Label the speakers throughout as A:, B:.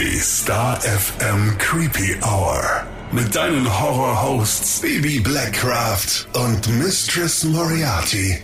A: Die Star FM Creepy Hour. Mit deinen Horror-Hosts Baby Blackcraft und Mistress Moriarty.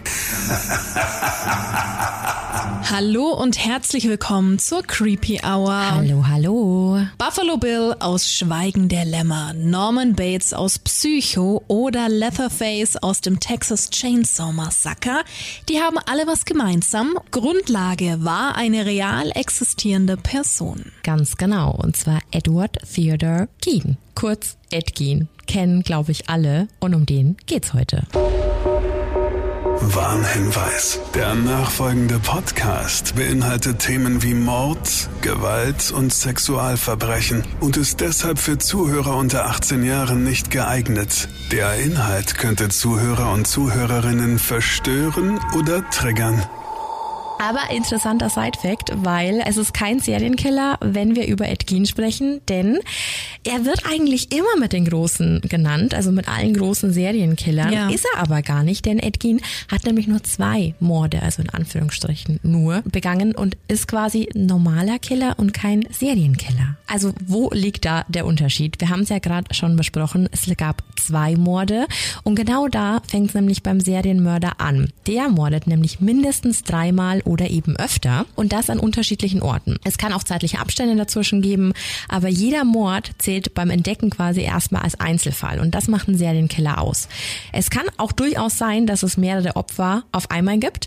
B: Hallo und herzlich willkommen zur Creepy Hour.
C: Hallo, hallo.
B: Buffalo Bill aus Schweigen der Lämmer, Norman Bates aus Psycho oder Leatherface aus dem Texas Chainsaw Massacre, die haben alle was gemeinsam. Grundlage war eine real existierende Person.
C: Ganz genau, und zwar Edward Theodore Keen, kurz Ed Gein. Kennen, glaube ich, alle und um den geht's heute.
A: Warnhinweis. Der nachfolgende Podcast beinhaltet Themen wie Mord, Gewalt und Sexualverbrechen und ist deshalb für Zuhörer unter 18 Jahren nicht geeignet. Der Inhalt könnte Zuhörer und Zuhörerinnen verstören oder triggern.
C: Aber interessanter Side-Fact, weil es ist kein Serienkiller, wenn wir über Ed Gein sprechen, denn er wird eigentlich immer mit den Großen genannt, also mit allen großen Serienkillern.
B: Ja.
C: Ist er aber gar nicht, denn Ed Gein hat nämlich nur zwei Morde, also in Anführungsstrichen nur, begangen und ist quasi ein normaler Killer und kein Serienkiller. Also wo liegt da der Unterschied? Wir haben es ja gerade schon besprochen, es gab zwei Morde und genau da fängt es nämlich beim Serienmörder an. Der mordet nämlich mindestens dreimal oder eben öfter und das an unterschiedlichen Orten. Es kann auch zeitliche Abstände dazwischen geben, aber jeder Mord zählt beim Entdecken quasi erstmal als Einzelfall und das macht einen Serienkiller aus. Es kann auch durchaus sein, dass es mehrere Opfer auf einmal gibt,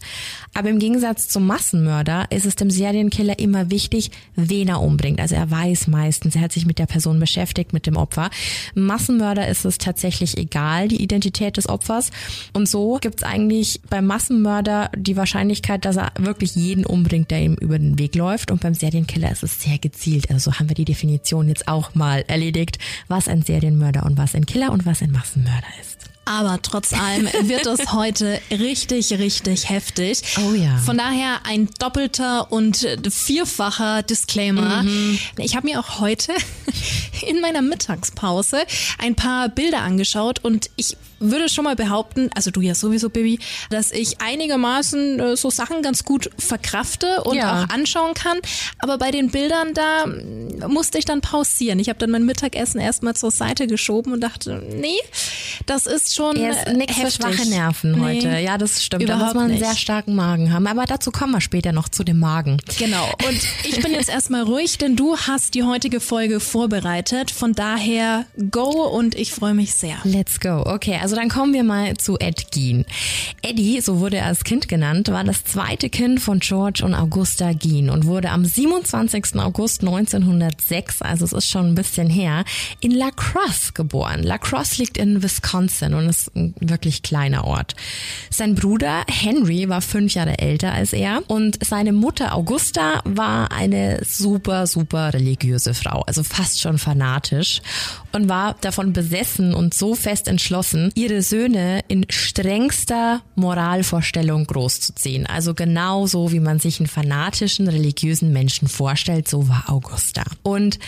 C: aber im Gegensatz zum Massenmörder ist es dem Serienkiller immer wichtig, wen er umbringt. Also er weiß meistens, er hat sich mit der Person beschäftigt, mit dem Opfer. Massenmörder ist es tatsächlich egal, die Identität des Opfers. Und so gibt es eigentlich beim Massenmörder die Wahrscheinlichkeit, dass er wirklich jeden umbringt, der ihm über den Weg läuft. Und beim Serienkiller ist es sehr gezielt. Also so haben wir die Definition jetzt auch mal erledigt, was ein Serienmörder und was ein Killer und was ein Massenmörder ist.
B: Aber trotz allem wird es heute richtig, richtig heftig.
C: Oh ja.
B: Von daher ein doppelter und vierfacher Disclaimer.
C: Mhm.
B: Ich habe mir auch heute in meiner Mittagspause ein paar Bilder angeschaut und ich würde schon mal behaupten, also du ja sowieso, Baby, dass ich einigermaßen äh, so Sachen ganz gut verkrafte und
C: Ja.
B: auch anschauen kann. Aber bei den Bildern da mm, musste ich dann pausieren. Ich habe dann mein Mittagessen erstmal zur Seite geschoben und dachte, nee, das ist schon
C: Er ist nix für schwache Nerven heute.
B: Nee,
C: Ja, das stimmt. Da muss man einen sehr starken Magen haben. Aber dazu kommen wir später noch zu dem Magen.
B: Genau. Und ich bin jetzt erstmal ruhig, denn du hast die heutige Folge vorbereitet. Von daher go und ich freue mich sehr.
C: Let's go. Okay, also dann kommen wir mal zu Ed Gein. Eddie, so wurde er als Kind genannt, war das zweite Kind von George und Augusta Gein und wurde am 27. August 1906, also es ist schon ein bisschen her, in La Crosse geboren. La Crosse liegt in Wisconsin und ist ein wirklich kleiner Ort. Sein Bruder Henry war fünf Jahre älter als er und seine Mutter Augusta war eine super, super religiöse Frau, also fast schon fanatisch und war davon besessen und so fest entschlossen, ihre Söhne in strengster Moralvorstellung großzuziehen. Also genauso, wie man sich einen fanatischen religiösen Menschen vorstellt, so war Augusta. Und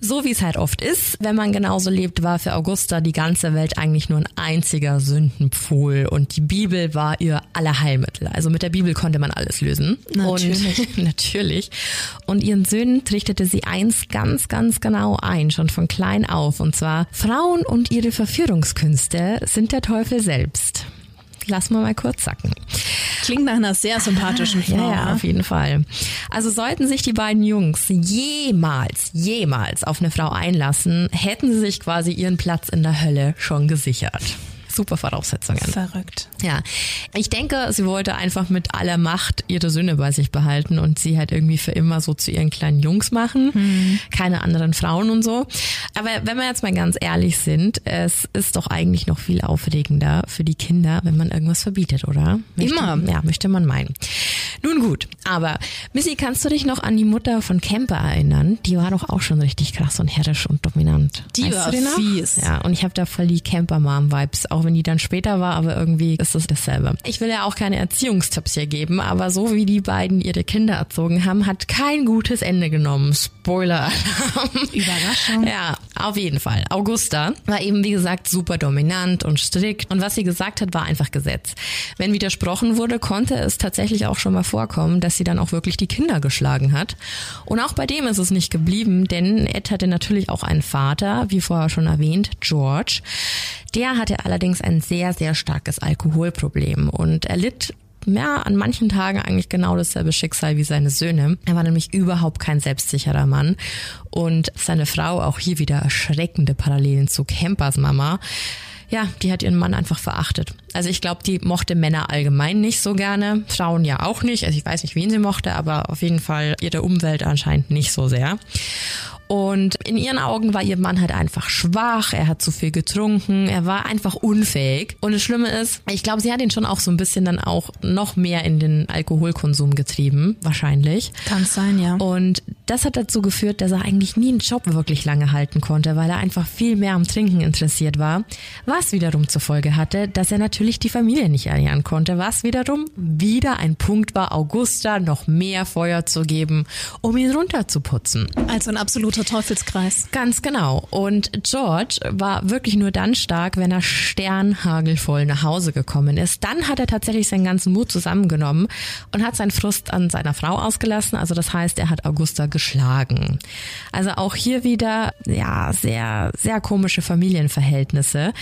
C: so wie es halt oft ist, wenn man genauso lebt, war für Augusta die ganze Welt eigentlich nur ein einziger Sündenpfuhl und die Bibel war ihr Allerheilmittel. Also mit der Bibel konnte man alles lösen.
B: Natürlich.
C: Und, natürlich. Und ihren Söhnen trichtete sie eins ganz, ganz genau ein, schon von klein auf. Und zwar, Frauen und ihre Verführungskünste sind der Teufel selbst. Lass mal mal kurz sacken.
B: Klingt nach einer sehr sympathischen Frau.
C: Ja, ja,
B: ne?
C: auf jeden Fall. Also sollten sich die beiden Jungs jemals, jemals auf eine Frau einlassen, hätten sie sich quasi ihren Platz in der Hölle schon gesichert. Super Voraussetzungen.
B: Verrückt.
C: Ja, ich denke, sie wollte einfach mit aller Macht ihre Söhne bei sich behalten und sie halt irgendwie für immer so zu ihren kleinen Jungs machen. Keine anderen Frauen und so. Aber wenn wir jetzt mal ganz ehrlich sind, es ist doch eigentlich noch viel aufregender für die Kinder, wenn man irgendwas verbietet, oder? Möchte,
B: Immer.
C: Ja, möchte man meinen. Nun gut, aber Missy, kannst du dich noch an die Mutter von Kemper erinnern? Die war doch auch schon richtig krass und herrisch und dominant.
B: Die
C: weißt
B: war fies.
C: Ja, und ich habe da voll die Camper-Mom-Vibes, auch die dann später war, aber irgendwie ist es dasselbe. Ich will ja auch keine Erziehungstipps hier geben, aber so wie die beiden ihre Kinder erzogen haben, hat kein gutes Ende genommen. Spoiler.
B: Überraschung.
C: Ja, Auf jeden Fall. Augusta war eben, wie gesagt, super dominant und strikt. Und was sie gesagt hat, war einfach Gesetz. Wenn widersprochen wurde, konnte es tatsächlich auch schon mal vorkommen, dass sie dann auch wirklich die Kinder geschlagen hat. Und auch bei dem ist es nicht geblieben, denn Ed hatte natürlich auch einen Vater, wie vorher schon erwähnt, George. Der hatte allerdings ein sehr, sehr starkes Alkoholproblem und er litt ja, an manchen Tagen eigentlich genau dasselbe Schicksal wie seine Söhne. Er war nämlich überhaupt kein selbstsicherer Mann und seine Frau, auch hier wieder erschreckende Parallelen zu Campers Mama, ja, die hat ihren Mann einfach verachtet. Also ich glaube, die mochte Männer allgemein nicht so gerne, Frauen ja auch nicht. Also ich weiß nicht, wen sie mochte, aber auf jeden Fall ihre Umwelt anscheinend nicht so sehr. Und in ihren Augen war ihr Mann halt einfach schwach, er hat zu viel getrunken, er war einfach unfähig. Und das Schlimme ist, ich glaube, sie hat ihn schon auch so ein bisschen dann auch noch mehr in den Alkoholkonsum getrieben, wahrscheinlich.
B: Kann sein, ja.
C: Und das hat dazu geführt, dass er eigentlich nie einen Job wirklich lange halten konnte, weil er einfach viel mehr am Trinken interessiert war. Was wiederum zur Folge hatte, dass er natürlich die Familie nicht ernähren konnte, was wiederum wieder ein Punkt war, Augusta noch mehr Feuer zu geben, um ihn runterzuputzen.
B: Also ein absoluter absoluter Teufelskreis.
C: Ganz genau. Und George war wirklich nur dann stark, wenn er sternhagelvoll nach Hause gekommen ist. Dann hat er tatsächlich seinen ganzen Mut zusammengenommen und hat seinen Frust an seiner Frau ausgelassen. Also das heißt, er hat Augusta geschlagen. Also auch hier wieder, ja, sehr, sehr komische Familienverhältnisse.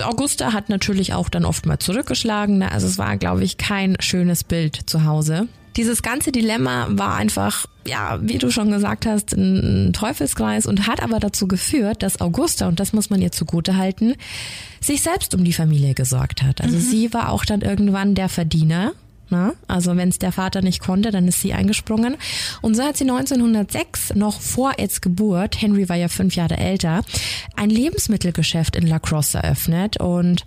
C: Augusta hat natürlich auch dann oft mal zurückgeschlagen. Ne? Also es war, glaube ich, kein schönes Bild zu Hause. Dieses ganze Dilemma war einfach, ja, wie du schon gesagt hast, ein Teufelskreis und hat aber dazu geführt, dass Augusta, und das muss man ihr zugute halten, sich selbst um die Familie gesorgt hat. Also mhm. sie war auch dann irgendwann der Verdiener Ne? Also wenn es der Vater nicht konnte, dann ist sie eingesprungen. Und so hat sie 1906, noch vor Eds Geburt, Henry war ja fünf Jahre älter, ein Lebensmittelgeschäft in La Crosse eröffnet. Und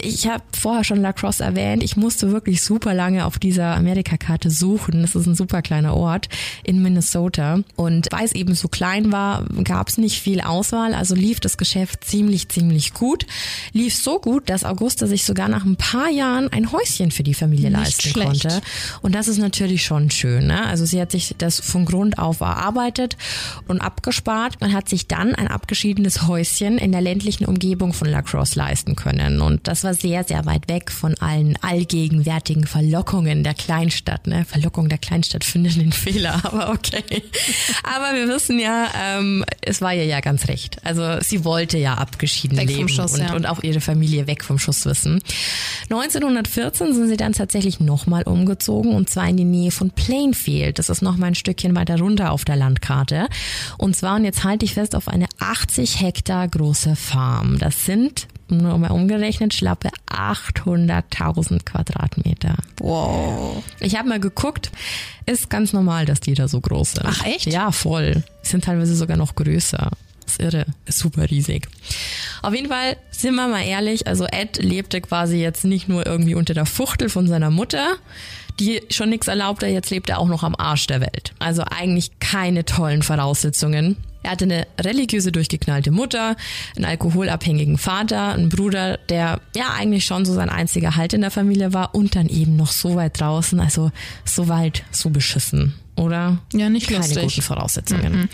C: ich habe vorher schon La Crosse erwähnt. Ich musste wirklich super lange auf dieser Amerikakarte suchen. Das ist ein super kleiner Ort in Minnesota. Und weil es eben so klein war, gab es nicht viel Auswahl. Also lief das Geschäft ziemlich, ziemlich gut. Lief so gut, dass Augusta sich sogar nach ein paar Jahren ein Häuschen für die Familie nicht leisten schlecht. konnte. Und das ist natürlich schon schön. Ne? Also sie hat sich das von Grund auf erarbeitet und abgespart und hat sich dann ein abgeschiedenes Häuschen in der ländlichen Umgebung von La Crosse leisten können. Und das war sehr, sehr weit weg von allen allgegenwärtigen Verlockungen der Kleinstadt. Ne? Verlockung der Kleinstadt findet den Fehler, aber okay. Aber wir wissen ja, ähm, es war ihr ja ganz recht. Also sie wollte ja abgeschieden weg leben Schuss, und, ja. und auch ihre Familie weg vom Schuss wissen. 1914 sind sie dann tatsächlich nochmal umgezogen und zwar in die Nähe von Plainfield. Das ist nochmal ein Stückchen weiter runter auf der Landkarte. Und zwar, und jetzt halte ich fest, auf eine 80 Hektar große Farm. Das sind nur mal umgerechnet, schlappe 800.000 Quadratmeter.
B: Wow.
C: Ich habe mal geguckt, ist ganz normal, dass die da so groß sind.
B: Ach echt?
C: Ja, voll. Sind teilweise sogar noch größer. Das ist irre, ist super riesig. Auf jeden Fall, sind wir mal ehrlich, also Ed lebte quasi jetzt nicht nur irgendwie unter der Fuchtel von seiner Mutter, die schon nichts erlaubte, jetzt lebt er auch noch am Arsch der Welt. Also eigentlich keine tollen Voraussetzungen. Er hatte eine religiöse durchgeknallte Mutter, einen alkoholabhängigen Vater, einen Bruder, der ja eigentlich schon so sein einziger Halt in der Familie war und dann eben noch so weit draußen, also so weit, so beschissen, oder?
B: Ja, nicht
C: Keine
B: lustig.
C: guten Voraussetzungen. Mhm.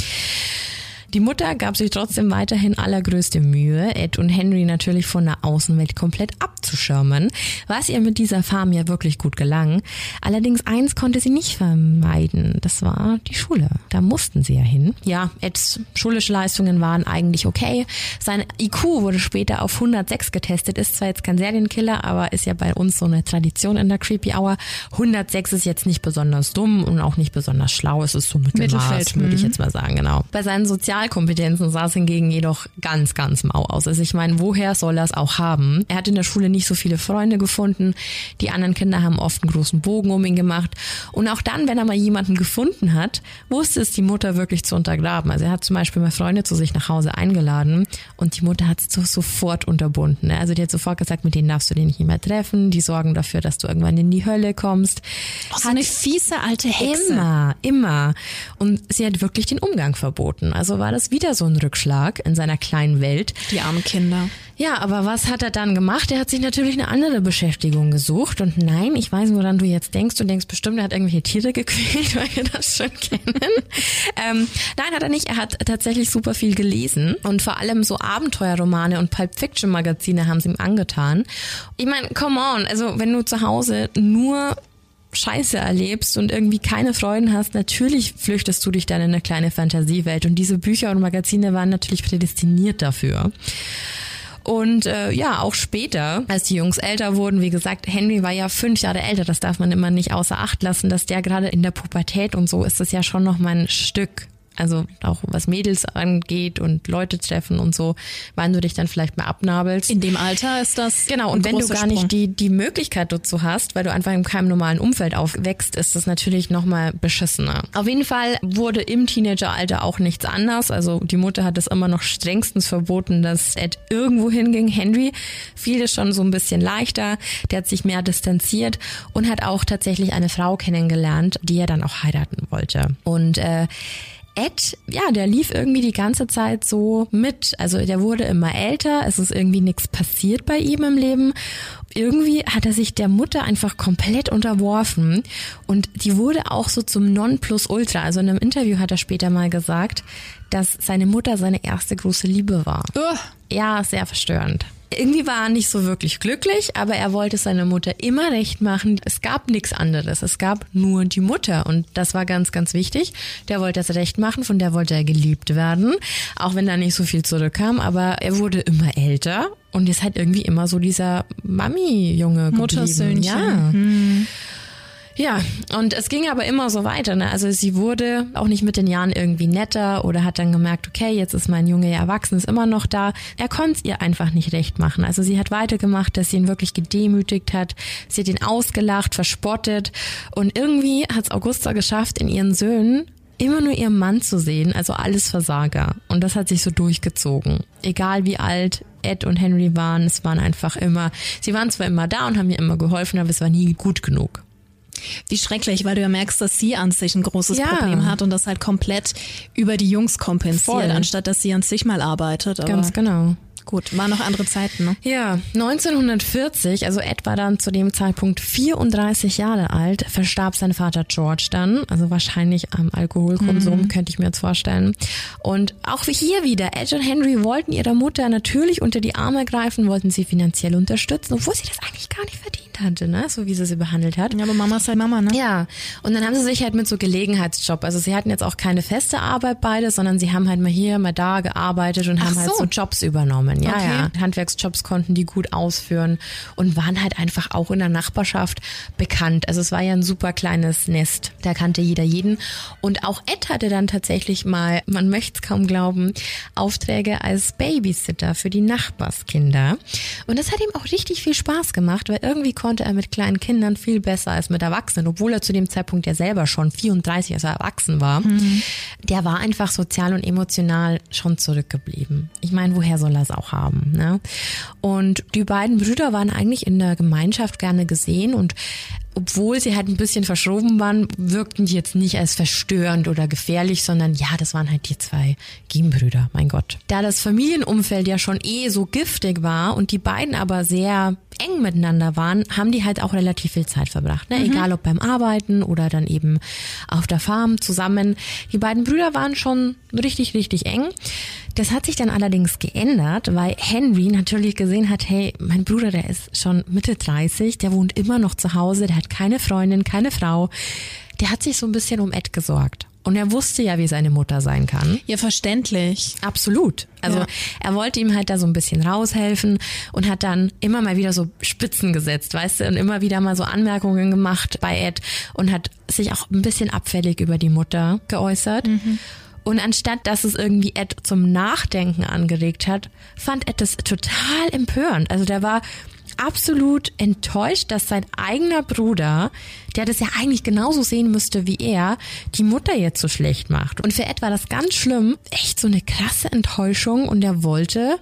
C: Die Mutter gab sich trotzdem weiterhin allergrößte Mühe, Ed und Henry natürlich von der Außenwelt komplett abzuschirmen, was ihr mit dieser Farm ja wirklich gut gelang. Allerdings eins konnte sie nicht vermeiden, das war die Schule. Da mussten sie ja hin. Ja, Eds schulische Leistungen waren eigentlich okay. Sein IQ wurde später auf 106 getestet, ist zwar jetzt kein Serienkiller, aber ist ja bei uns so eine Tradition in der Creepy Hour. 106 ist jetzt nicht besonders dumm und auch nicht besonders schlau, es ist so Mittelmaß, würde ich mhm. jetzt mal sagen, genau. Bei seinen sozialen Sozialkompetenzen sah es hingegen jedoch ganz, ganz mau aus. Also ich meine, woher soll er es auch haben? Er hat in der Schule nicht so viele Freunde gefunden. Die anderen Kinder haben oft einen großen Bogen um ihn gemacht. Und auch dann, wenn er mal jemanden gefunden hat, wusste es die Mutter wirklich zu untergraben. Also er hat zum Beispiel mal Freunde zu sich nach Hause eingeladen und die Mutter hat es sofort unterbunden. Ne? Also die hat sofort gesagt, mit denen darfst du den nicht mehr treffen. Die sorgen dafür, dass du irgendwann in die Hölle kommst.
B: Oh, so eine fiese alte Hexe.
C: Immer, immer. Und sie hat wirklich den Umgang verboten. Also war das wieder so ein Rückschlag in seiner kleinen Welt.
B: Die armen Kinder.
C: Ja, aber was hat er dann gemacht? Er hat sich natürlich eine andere Beschäftigung gesucht. Und nein, ich weiß, woran du jetzt denkst. Du denkst bestimmt, er hat irgendwelche Tiere gequält, weil wir das schon kennen. ähm, nein, hat er nicht. Er hat tatsächlich super viel gelesen und vor allem so Abenteuerromane und Pulp Fiction Magazine haben sie ihm angetan. Ich meine, come on, also wenn du zu Hause nur Scheiße erlebst und irgendwie keine Freuden hast, natürlich flüchtest du dich dann in eine kleine Fantasiewelt. Und diese Bücher und Magazine waren natürlich prädestiniert dafür. Und äh, ja, auch später, als die Jungs älter wurden, wie gesagt, Henry war ja fünf Jahre älter, das darf man immer nicht außer Acht lassen, dass der gerade in der Pubertät und so ist das ja schon noch mal ein Stück also auch was Mädels angeht und Leute treffen und so, wann du dich dann vielleicht mal abnabelst.
B: In dem Alter ist das
C: genau. Und wenn du gar
B: Sprung.
C: nicht die die Möglichkeit dazu hast, weil du einfach in keinem normalen Umfeld aufwächst, ist das natürlich noch mal beschissener. Auf jeden Fall wurde im Teenageralter auch nichts anders. Also die Mutter hat es immer noch strengstens verboten, dass Ed irgendwo hinging. Henry fiel es schon so ein bisschen leichter. Der hat sich mehr distanziert und hat auch tatsächlich eine Frau kennengelernt, die er dann auch heiraten wollte. Und äh, Ed, ja, der lief irgendwie die ganze Zeit so mit. Also der wurde immer älter, es ist irgendwie nichts passiert bei ihm im Leben. Irgendwie hat er sich der Mutter einfach komplett unterworfen und die wurde auch so zum Nonplusultra. Also in einem Interview hat er später mal gesagt, dass seine Mutter seine erste große Liebe war.
B: Ugh.
C: Ja, sehr verstörend. Irgendwie war er nicht so wirklich glücklich, aber er wollte seiner Mutter immer recht machen. Es gab nichts anderes. Es gab nur die Mutter und das war ganz, ganz wichtig. Der wollte das recht machen, von der wollte er geliebt werden, auch wenn da nicht so viel zurückkam, aber er wurde immer älter und ist halt irgendwie immer so dieser Mami-Junge geblieben.
B: Muttersöhnchen.
C: Ja. Ja, und es ging aber immer so weiter. Ne? Also sie wurde auch nicht mit den Jahren irgendwie netter oder hat dann gemerkt, okay, jetzt ist mein Junge ja erwachsen, ist immer noch da. Er konnte es ihr einfach nicht recht machen. Also sie hat weitergemacht, dass sie ihn wirklich gedemütigt hat. Sie hat ihn ausgelacht, verspottet. Und irgendwie hat es Augusta geschafft, in ihren Söhnen immer nur ihren Mann zu sehen, also alles Versager. Und das hat sich so durchgezogen. Egal wie alt Ed und Henry waren, es waren einfach immer, sie waren zwar immer da und haben mir immer geholfen, aber es war nie gut genug.
B: Wie schrecklich, weil du ja merkst, dass sie an sich ein großes
C: Ja.
B: Problem hat und das halt komplett über die Jungs kompensiert,
C: Voll.
B: anstatt dass sie an sich mal arbeitet. Aber
C: Ganz genau.
B: gut, waren noch andere Zeiten, ne?
C: Ja, 1940, also Ed war dann zu dem Zeitpunkt 34 Jahre alt, verstarb sein Vater George dann, also wahrscheinlich am Alkoholkonsum, könnte ich mir jetzt vorstellen. Und auch hier wieder, Ed und Henry wollten ihrer Mutter natürlich unter die Arme greifen, wollten sie finanziell unterstützen, obwohl sie das eigentlich gar nicht verdient hatte, ne? so wie sie sie behandelt hat.
B: Ja, aber Mama ist halt Mama, ne?
C: Ja, und dann haben sie sich halt mit so Gelegenheitsjob, also sie hatten jetzt auch keine feste Arbeit beide, sondern sie haben halt mal hier, mal da gearbeitet und
B: Ach
C: haben halt
B: so.
C: so Jobs übernommen. Ja,
B: Okay.
C: ja. Handwerksjobs konnten die gut ausführen und waren halt einfach auch in der Nachbarschaft bekannt. Also es war ja ein super kleines Nest. Da kannte jeder jeden. Und auch Ed hatte dann tatsächlich mal, man möchte es kaum glauben, Aufträge als Babysitter für die Nachbarskinder. Und das hat ihm auch richtig viel Spaß gemacht, weil irgendwie konnte er mit kleinen Kindern viel besser als mit Erwachsenen, obwohl er zu dem Zeitpunkt ja selber schon 34, als er erwachsen war. Der war einfach sozial und emotional schon zurückgeblieben. Ich meine, woher soll er es auch haben? Ne? Und die beiden Brüder waren eigentlich in der Gemeinschaft gerne gesehen und obwohl sie halt ein bisschen verschoben waren, wirkten die jetzt nicht als verstörend oder gefährlich, sondern ja, das waren halt die zwei Giebenbrüder, mein Gott. Da das Familienumfeld ja schon eh so giftig war und die beiden aber sehr eng miteinander waren, haben die halt auch relativ viel Zeit verbracht. Ne? Egal ob beim Arbeiten oder dann eben auf der Farm zusammen. Die beiden Brüder waren schon richtig, richtig eng. Das hat sich dann allerdings geändert, weil Henry natürlich gesehen hat, hey, mein Bruder, der ist schon Mitte 30, der wohnt immer noch zu Hause, der hat keine Freundin, keine Frau. Der hat sich so ein bisschen um Ed gesorgt. Und er wusste ja, wie seine Mutter sein kann.
B: Ja, verständlich.
C: Absolut. Also
B: Ja.
C: er wollte ihm halt da so ein bisschen raushelfen und hat dann immer mal wieder so Spitzen gesetzt, weißt du, und immer wieder mal so Anmerkungen gemacht bei Ed und hat sich auch ein bisschen abfällig über die Mutter geäußert. Und anstatt dass es irgendwie Ed zum Nachdenken angeregt hat, fand Ed das total empörend. Also der war absolut enttäuscht, dass sein eigener Bruder, der das ja eigentlich genauso sehen müsste wie er, die Mutter jetzt so schlecht macht. Und für Ed war das ganz schlimm, echt so eine krasse Enttäuschung und er wollte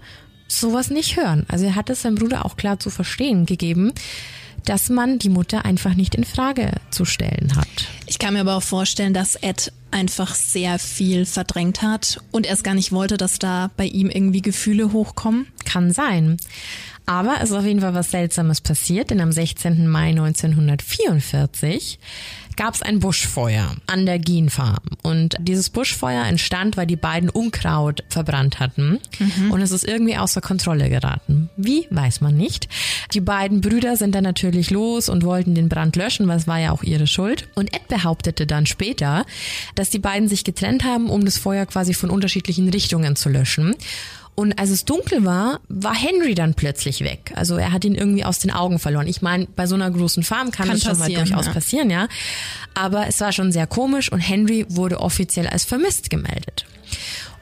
C: sowas nicht hören. Also er hat es seinem Bruder auch klar zu verstehen gegeben, dass man die Mutter einfach nicht in Frage zu stellen hat.
B: Ich kann mir aber auch vorstellen, dass Ed einfach sehr viel verdrängt hat und erst gar nicht wollte, dass da bei ihm irgendwie Gefühle hochkommen.
C: Kann sein. Aber es ist auf jeden Fall was Seltsames passiert, denn am 16. Mai 1944 gab es ein Buschfeuer an der Geen Farm. Und dieses Buschfeuer entstand, weil die beiden Unkraut verbrannt hatten. Mhm. Und es ist irgendwie außer Kontrolle geraten. Wie, weiß man nicht. Die beiden Brüder sind dann natürlich los und wollten den Brand löschen, es war ja auch ihre Schuld. Und Ed behauptete dann später, dass die beiden sich getrennt haben, um das Feuer quasi von unterschiedlichen Richtungen zu löschen. Und als es dunkel war, war Henry dann plötzlich weg. Also er hat ihn irgendwie aus den Augen verloren. Ich meine, bei so einer großen Farm kann, kann das schon mal durchaus ja. passieren, ja. Aber es war schon sehr komisch und Henry wurde offiziell als vermisst gemeldet.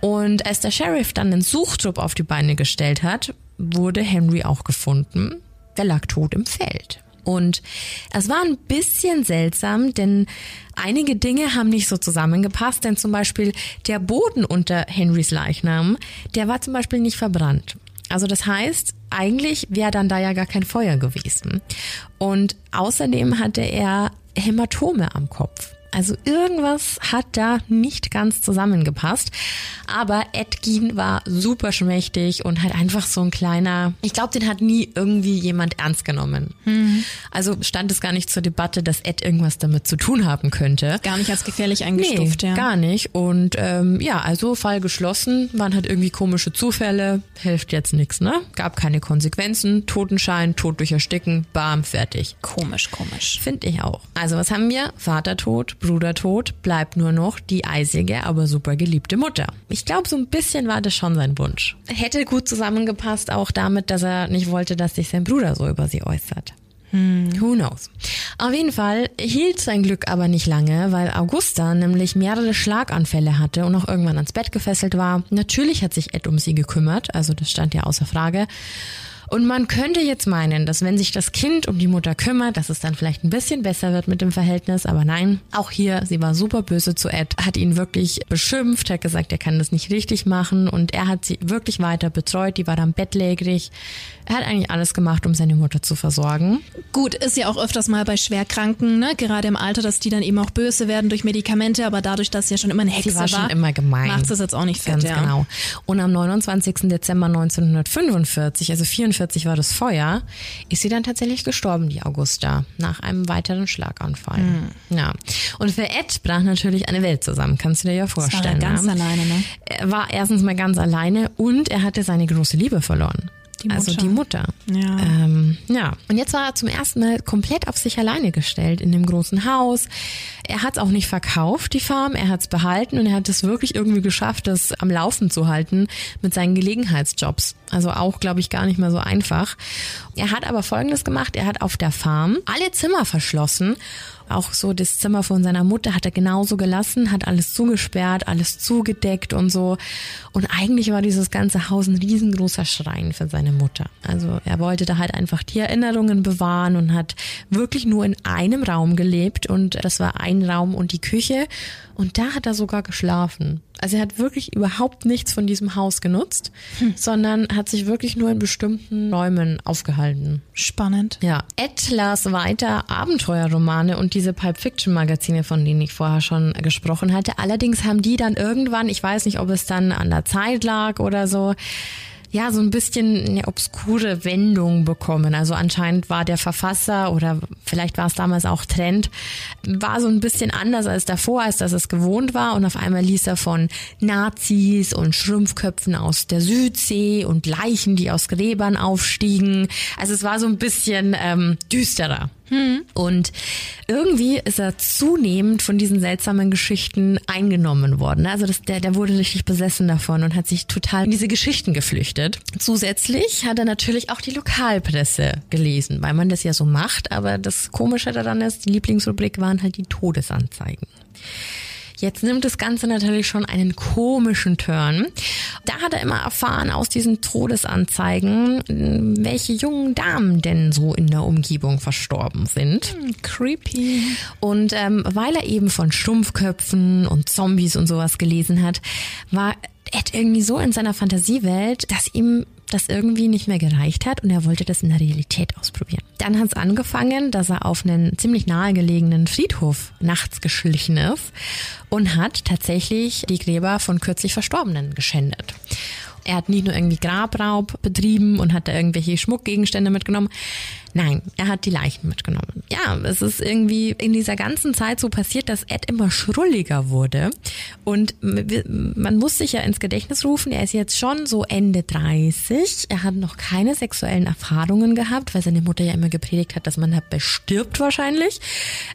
C: Und als der Sheriff dann den Suchtrupp auf die Beine gestellt hat, wurde Henry auch gefunden. Der lag tot im Feld. Und es war ein bisschen seltsam, denn einige Dinge haben nicht so zusammengepasst, denn zum Beispiel der Boden unter Henrys Leichnam, der war zum Beispiel nicht verbrannt. Also das heißt, eigentlich wäre dann da ja gar kein Feuer gewesen. Und außerdem hatte er Hämatome am Kopf. Also irgendwas hat da nicht ganz zusammengepasst. Aber Edgin war super schmächtig und halt einfach so ein kleiner, ich glaube, den hat nie irgendwie jemand ernst genommen. Mhm. Also stand es gar nicht zur Debatte, dass Ed irgendwas damit zu tun haben könnte.
B: Gar nicht als gefährlich eingestuft,
C: nee,
B: ja.
C: Gar nicht. Und ähm, ja, also Fall geschlossen, waren halt irgendwie komische Zufälle, hilft jetzt nichts, ne? Gab keine Konsequenzen, Totenschein, Tod durch Ersticken, bam, fertig.
B: Komisch, komisch.
C: Finde ich auch. Also was haben wir? Vater Bruder tot, bleibt nur noch die eisige, aber super geliebte Mutter. Ich glaube, so ein bisschen war das schon sein Wunsch. Hätte gut zusammengepasst auch damit, dass er nicht wollte, dass sich sein Bruder so über sie äußert. Hm. Who knows? Auf jeden Fall hielt sein Glück aber nicht lange, weil Augusta nämlich mehrere Schlaganfälle hatte und auch irgendwann ans Bett gefesselt war. Natürlich hat sich Ed um sie gekümmert, also das stand ja außer Frage. Und man könnte jetzt meinen, dass wenn sich das Kind um die Mutter kümmert, dass es dann vielleicht ein bisschen besser wird mit dem Verhältnis. Aber nein, auch hier, sie war super böse zu Ed, hat ihn wirklich beschimpft, hat gesagt, er kann das nicht richtig machen und er hat sie wirklich weiter betreut. Die war dann bettlägerig. Er hat eigentlich alles gemacht, um seine Mutter zu versorgen.
B: Gut, ist ja auch öfters mal bei Schwerkranken, ne? gerade im Alter, dass die dann eben auch böse werden durch Medikamente, aber dadurch, dass sie ja schon immer eine Hexe
C: sie war, schon immer gemein.
B: macht es jetzt auch nicht fett,
C: Ganz
B: ja.
C: genau. Und am 29. Dezember 1945, also 44 war das Feuer, ist sie dann tatsächlich gestorben, die Augusta, nach einem weiteren Schlaganfall. Mhm. Ja. Und für Ed brach natürlich eine Welt zusammen, kannst du dir ja vorstellen.
B: Das war er ganz
C: ne?
B: alleine, ne?
C: Er war erstens mal ganz alleine und er hatte seine große Liebe verloren.
B: Die
C: also die Mutter.
B: Ja.
C: Ähm, ja. Und jetzt war er zum ersten Mal komplett auf sich alleine gestellt in dem großen Haus. Er hat es auch nicht verkauft, die Farm. Er hat es behalten und er hat es wirklich irgendwie geschafft, das am Laufen zu halten mit seinen Gelegenheitsjobs. Also auch, glaube ich, gar nicht mehr so einfach. Er hat aber Folgendes gemacht. Er hat auf der Farm alle Zimmer verschlossen auch so das Zimmer von seiner Mutter hat er genauso gelassen, hat alles zugesperrt, alles zugedeckt und so. Und eigentlich war dieses ganze Haus ein riesengroßer Schrein für seine Mutter. Also er wollte da halt einfach die Erinnerungen bewahren und hat wirklich nur in einem Raum gelebt und das war ein Raum und die Küche. Und da hat er sogar geschlafen. Also er hat wirklich überhaupt nichts von diesem Haus genutzt, hm. sondern hat sich wirklich nur in bestimmten Räumen aufgehalten.
B: Spannend.
C: Ja. Ed las weiter Abenteuerromane und diese Pulp Fiction Magazine, von denen ich vorher schon gesprochen hatte. Allerdings haben die dann irgendwann, ich weiß nicht, ob es dann an der Zeit lag oder so, ja, so ein bisschen eine obskure Wendung bekommen. Also anscheinend war der Verfasser oder vielleicht war es damals auch Trend, war so ein bisschen anders als davor, als dass es gewohnt war. Und auf einmal ließ er von Nazis und Schrumpfköpfen aus der Südsee und Leichen, die aus Gräbern aufstiegen. Also es war so ein bisschen ähm, düsterer. Hm. Und irgendwie ist er zunehmend von diesen seltsamen Geschichten eingenommen worden. Also das, der, der wurde richtig besessen davon und hat sich total in diese Geschichten geflüchtet. Zusätzlich hat er natürlich auch die Lokalpresse gelesen, weil man das ja so macht. Aber das Komische daran ist, die Lieblingsrubrik waren halt die Todesanzeigen. Jetzt nimmt das Ganze natürlich schon einen komischen Turn. Da hat er immer erfahren aus diesen Todesanzeigen, welche jungen Damen denn so in der Umgebung verstorben sind.
B: Hm, creepy.
C: Und ähm, weil er eben von Stumpfköpfen und Zombies und sowas gelesen hat, war Ed irgendwie so in seiner Fantasiewelt, dass ihm das irgendwie nicht mehr gereicht hat und er wollte das in der Realität ausprobieren. Dann hat es angefangen, dass er auf einen ziemlich nahegelegenen Friedhof nachts geschlichen ist und hat tatsächlich die Gräber von kürzlich Verstorbenen geschändet. Er hat nicht nur irgendwie Grabraub betrieben und hat da irgendwelche Schmuckgegenstände mitgenommen. Nein, er hat die Leichen mitgenommen. Ja, es ist irgendwie in dieser ganzen Zeit so passiert, dass Ed immer schrulliger wurde. Und man muss sich ja ins Gedächtnis rufen, er ist jetzt schon so Ende 30. Er hat noch keine sexuellen Erfahrungen gehabt, weil seine Mutter ja immer gepredigt hat, dass man dabei stirbt wahrscheinlich.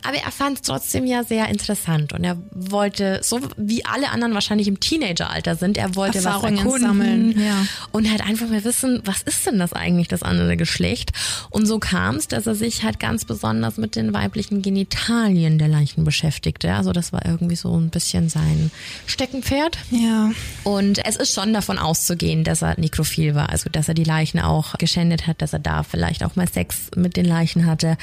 C: Aber er fand es trotzdem ja sehr interessant und er wollte, so wie alle anderen wahrscheinlich im Teenageralter sind, er wollte Erfahrungen was erkunden sammeln, ja. und halt einfach mal wissen, was ist denn das eigentlich, das andere Geschlecht? Und so kam es, dass er sich halt ganz besonders mit den weiblichen Genitalien der Leichen beschäftigte. Also das war irgendwie so ein bisschen sein Steckenpferd.
B: Ja.
C: Und es ist schon davon auszugehen, dass er nekrophil war, also dass er die Leichen auch geschändet hat, dass er da vielleicht auch mal Sex mit den Leichen hatte.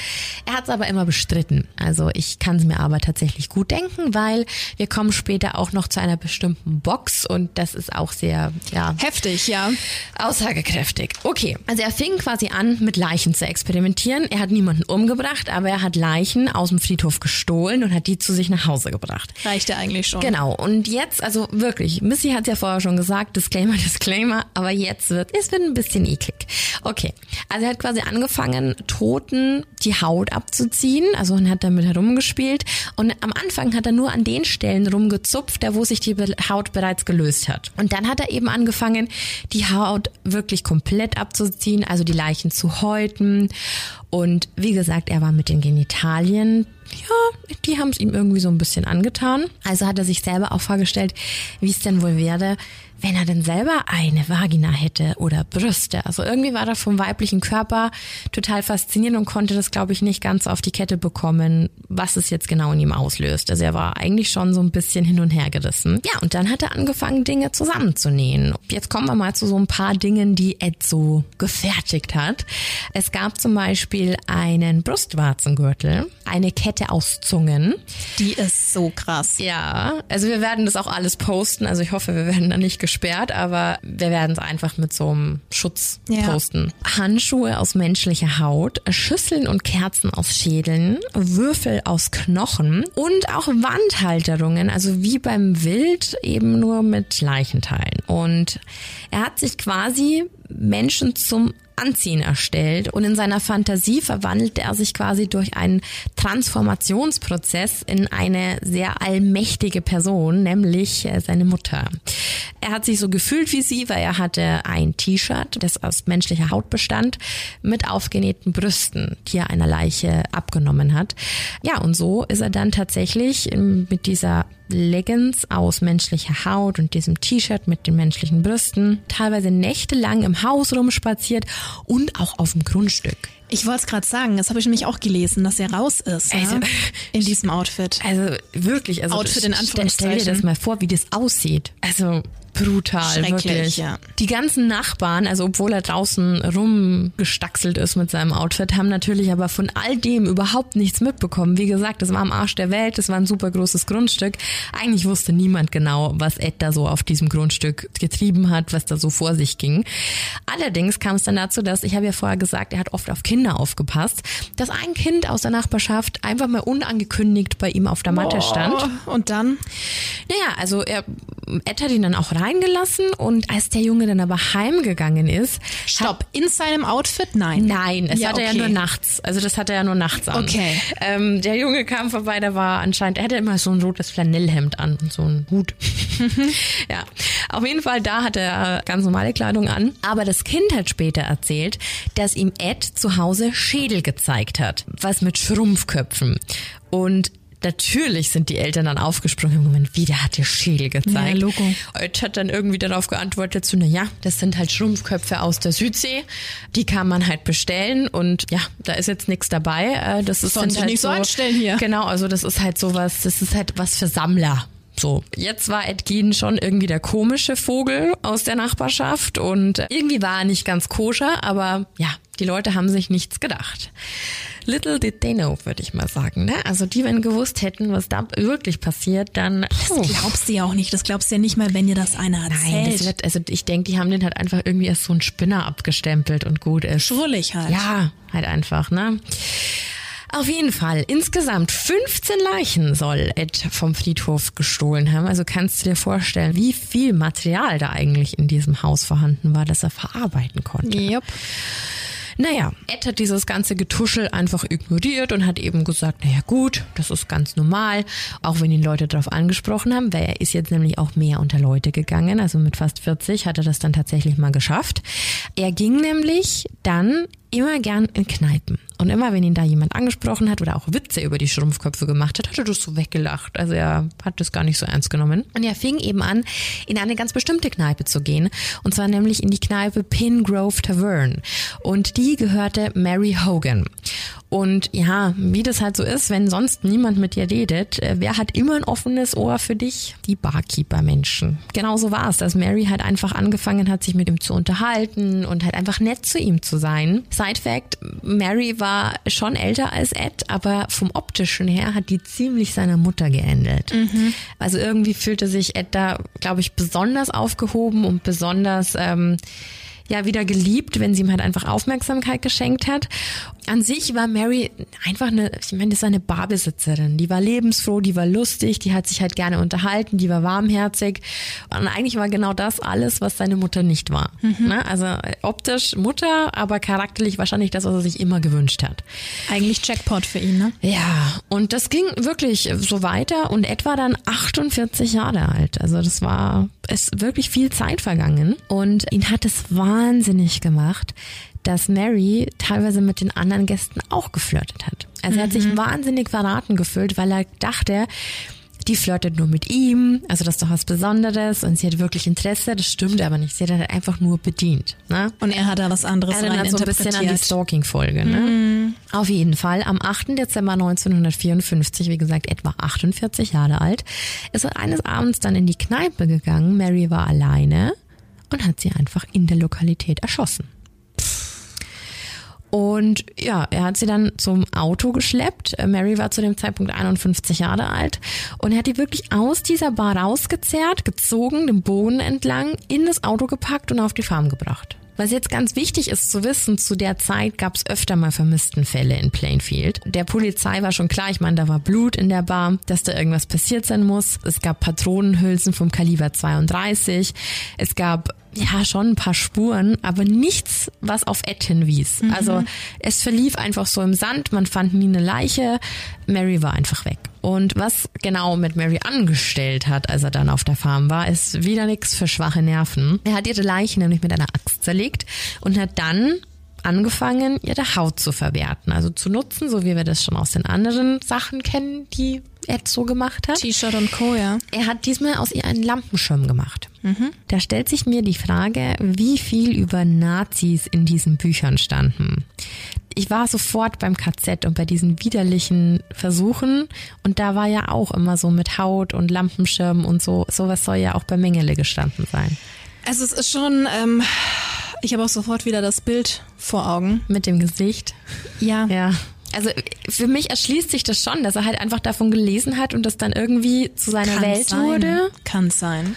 C: Er hat es aber immer bestritten. Also ich kann es mir aber tatsächlich gut denken, weil wir kommen später auch noch zu einer bestimmten Box und das ist auch sehr, ja.
B: Heftig, ja.
C: Aussagekräftig. Okay. Also er fing quasi an, mit Leichen zu experimentieren. Er hat niemanden umgebracht, aber er hat Leichen aus dem Friedhof gestohlen und hat die zu sich nach Hause gebracht.
B: Reichte eigentlich schon.
C: Genau. Und jetzt, also wirklich, Missy hat ja vorher schon gesagt, Disclaimer, Disclaimer, aber jetzt wird, es wird ein bisschen eklig. Okay. Also er hat quasi angefangen, Toten die Haut abzuziehen, also und hat damit herumgespielt. Und am Anfang hat er nur an den Stellen rumgezupft, da wo sich die Haut bereits gelöst hat. Und dann hat er eben angefangen, die Haut wirklich komplett abzuziehen, also die Leichen zu häuten. Und wie gesagt, er war mit den Genitalien ja, die haben es ihm irgendwie so ein bisschen angetan. Also hat er sich selber auch vorgestellt, wie es denn wohl wäre, wenn er denn selber eine Vagina hätte oder Brüste. Also irgendwie war er vom weiblichen Körper total fasziniert und konnte das, glaube ich, nicht ganz auf die Kette bekommen, was es jetzt genau in ihm auslöst. Also er war eigentlich schon so ein bisschen hin und her gerissen. Ja, und dann hat er angefangen, Dinge zusammenzunähen. Jetzt kommen wir mal zu so ein paar Dingen, die Ed so gefertigt hat. Es gab zum Beispiel einen Brustwarzengürtel, eine Kette aus Zungen.
B: Die ist so krass.
C: Ja, also wir werden das auch alles posten. Also ich hoffe, wir werden da nicht gesperrt, aber wir werden es einfach mit so einem Schutz ja. posten. Handschuhe aus menschlicher Haut, Schüsseln und Kerzen aus Schädeln, Würfel aus Knochen und auch Wandhalterungen, also wie beim Wild eben nur mit Leichenteilen. Und er hat sich quasi Menschen zum Anziehen erstellt und in seiner Fantasie verwandelt er sich quasi durch einen Transformationsprozess in eine sehr allmächtige Person, nämlich äh, seine Mutter. Er hat sich so gefühlt wie sie, weil er hatte ein T-Shirt, das aus menschlicher Haut bestand, mit aufgenähten Brüsten, die er einer Leiche abgenommen hat. Ja, und so ist er dann tatsächlich mit dieser Leggings aus menschlicher Haut und diesem T-Shirt mit den menschlichen Brüsten teilweise nächtelang im Haus rumspaziert und auch auf dem Grundstück.
B: Ich wollte es gerade sagen, das habe ich nämlich auch gelesen, dass er raus ist also, ja? in diesem Outfit.
C: Also wirklich, also
B: Outfit in Anführungszeichen.
C: Stell dir das mal vor, wie das aussieht. Also brutal, wirklich. Ja. Die ganzen Nachbarn, also obwohl er draußen rumgestaxelt ist mit seinem Outfit, haben natürlich aber von all dem überhaupt nichts mitbekommen. Wie gesagt, das war am Arsch der Welt, das war ein super großes Grundstück. Eigentlich wusste niemand genau, was Ed da so auf diesem Grundstück getrieben hat, was da so vor sich ging. Allerdings kam es dann dazu, dass, ich habe ja vorher gesagt, er hat oft auf Kinder aufgepasst, dass ein Kind aus der Nachbarschaft einfach mal unangekündigt bei ihm auf der Matte oh, stand.
B: Und dann?
C: Naja, also er, Ed hat ihn dann auch reingelassen und als der Junge dann aber heimgegangen ist.
B: Stopp, in seinem Outfit? Nein.
C: Nein, es ja, hatte okay. ja nur nachts. Also das hatte er ja nur nachts an.
B: Okay.
C: Ähm, der Junge kam vorbei, der war anscheinend, er hatte immer so ein rotes Flanellhemd an und so ein Hut. ja. Auf jeden Fall, da hatte er ganz normale Kleidung an. Aber das Kind hat später erzählt, dass ihm Ed zu Hause Schädel gezeigt hat. Was mit Schrumpfköpfen. Und Natürlich sind die Eltern dann aufgesprungen und gemeint, wie, der hat dir Schädel gezeigt. Ja,
B: Logo.
C: Ed hat dann irgendwie darauf geantwortet zu, na ja, das sind halt Schrumpfköpfe aus der Südsee. Die kann man halt bestellen und ja, da ist jetzt nichts dabei. Äh, das ist
B: Sonst
C: halt
B: nicht so anstellen hier.
C: Genau, also das ist halt sowas, das ist halt was für Sammler. So, jetzt war Ed Gein schon irgendwie der komische Vogel aus der Nachbarschaft und irgendwie war er nicht ganz koscher, aber ja, die Leute haben sich nichts gedacht. Little did they know, würde ich mal sagen. Ne? Also die, wenn gewusst hätten, was da wirklich passiert, dann.
B: Puh. Das glaubst du ja auch nicht. Das glaubst du ja nicht mal, wenn dir das einer erzählt. Nein, das
C: wird, also ich denke, die haben den halt einfach irgendwie erst so ein Spinner abgestempelt und gut ist.
B: Schrullig halt.
C: Ja, halt einfach, ne? Auf jeden Fall. Insgesamt 15 Leichen soll Ed vom Friedhof gestohlen haben. Also kannst du dir vorstellen, wie viel Material da eigentlich in diesem Haus vorhanden war, das er verarbeiten konnte.
B: Yep.
C: Naja, Ed hat dieses ganze Getuschel einfach ignoriert und hat eben gesagt, naja gut, das ist ganz normal, auch wenn ihn Leute darauf angesprochen haben, weil er ist jetzt nämlich auch mehr unter Leute gegangen, also mit fast 40 hat er das dann tatsächlich mal geschafft. Er ging nämlich dann immer gern in Kneipen. Und immer, wenn ihn da jemand angesprochen hat oder auch Witze über die Schrumpfköpfe gemacht hat, hat er das so weggelacht. Also er hat das gar nicht so ernst genommen. Und er fing eben an, in eine ganz bestimmte Kneipe zu gehen. Und zwar nämlich in die Kneipe Pingrove Tavern. Und die gehörte Mary Hogan. Und ja, wie das halt so ist, wenn sonst niemand mit dir redet, äh, wer hat immer ein offenes Ohr für dich? Die Barkeeper-Menschen. Genau so war es, dass Mary halt einfach angefangen hat, sich mit ihm zu unterhalten und halt einfach nett zu ihm zu sein. Side Fact, Mary war schon älter als Ed, aber vom optischen her hat die ziemlich seiner Mutter geändert. Mhm. Also irgendwie fühlte sich Ed da, glaube ich, besonders aufgehoben und besonders... Ähm, ja wieder geliebt, wenn sie ihm halt einfach Aufmerksamkeit geschenkt hat. An sich war Mary einfach eine, ich meine, das war eine Barbesitzerin. Die war lebensfroh, die war lustig, die hat sich halt gerne unterhalten, die war warmherzig. Und eigentlich war genau das alles, was seine Mutter nicht war. Mhm. Ne? Also optisch Mutter, aber charakterlich wahrscheinlich das, was er sich immer gewünscht hat.
B: Eigentlich Jackpot für ihn, ne?
C: Ja, und das ging wirklich so weiter und etwa dann 48 Jahre alt. Also das war, ist wirklich viel Zeit vergangen und ihn hat es wahnsinnig gemacht, dass Mary teilweise mit den anderen Gästen auch geflirtet hat. Also er hat sich mhm. wahnsinnig verraten gefühlt, weil er dachte, die flirtet nur mit ihm, also das ist doch was Besonderes und sie hat wirklich Interesse, das stimmt aber nicht. Sie hat halt einfach nur bedient. Ne?
B: Und er hat da was anderes er rein
C: so ein bisschen an die Stalking-Folge. Ne? Mhm. Auf jeden Fall, am 8. Dezember 1954, wie gesagt etwa 48 Jahre alt, ist er eines Abends dann in die Kneipe gegangen, Mary war alleine und hat sie einfach in der Lokalität erschossen. Und ja, er hat sie dann zum Auto geschleppt. Äh, Mary war zu dem Zeitpunkt 51 Jahre alt und er hat die wirklich aus dieser Bar rausgezerrt, gezogen, den Boden entlang, in das Auto gepackt und auf die Farm gebracht. Was jetzt ganz wichtig ist zu wissen, zu der Zeit gab es öfter mal Vermisstenfälle in Plainfield. Der Polizei war schon klar, ich meine, da war Blut in der Bar, dass da irgendwas passiert sein muss. Es gab Patronenhülsen vom Kaliber 32. Es gab ja schon ein paar Spuren, aber nichts, was auf Ed hinwies. Mhm. Also es verlief einfach so im Sand, man fand nie eine Leiche, Mary war einfach weg. Und was genau mit Mary angestellt hat, als er dann auf der Farm war, ist wieder nichts für schwache Nerven. Er hat ihre Leiche nämlich mit einer Axt zerlegt und hat dann angefangen, ihre Haut zu verwerten, also zu nutzen, so wie wir das schon aus den anderen Sachen kennen, die Ed so gemacht hat.
B: T-Shirt und Co., ja.
C: Er hat diesmal aus ihr einen Lampenschirm gemacht. Mhm. Da stellt sich mir die Frage, wie viel über Nazis in diesen Büchern standen. Ich war sofort beim KZ und bei diesen widerlichen Versuchen und da war ja auch immer so mit Haut und Lampenschirm und so, sowas soll ja auch bei Mengele gestanden sein.
B: Also es ist schon, ähm, ich habe auch sofort wieder das Bild vor Augen.
C: Mit dem Gesicht.
B: Ja.
C: Ja. Also für mich erschließt sich das schon, dass er halt einfach davon gelesen hat und das dann irgendwie zu seiner Kann Welt
B: sein.
C: wurde.
B: Kann sein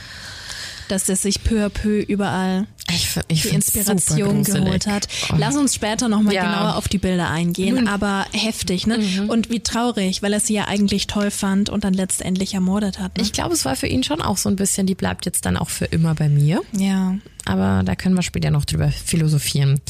B: dass es sich peu à peu überall
C: ich, ich
B: die Inspiration geholt hat. Oh. Lass uns später nochmal ja. genauer auf die Bilder eingehen, mhm. aber heftig, ne? Mhm. Und wie traurig, weil er sie ja eigentlich toll fand und dann letztendlich ermordet hat. Ne?
C: Ich glaube, es war für ihn schon auch so ein bisschen, die bleibt jetzt dann auch für immer bei mir.
B: Ja.
C: Aber da können wir später noch drüber philosophieren.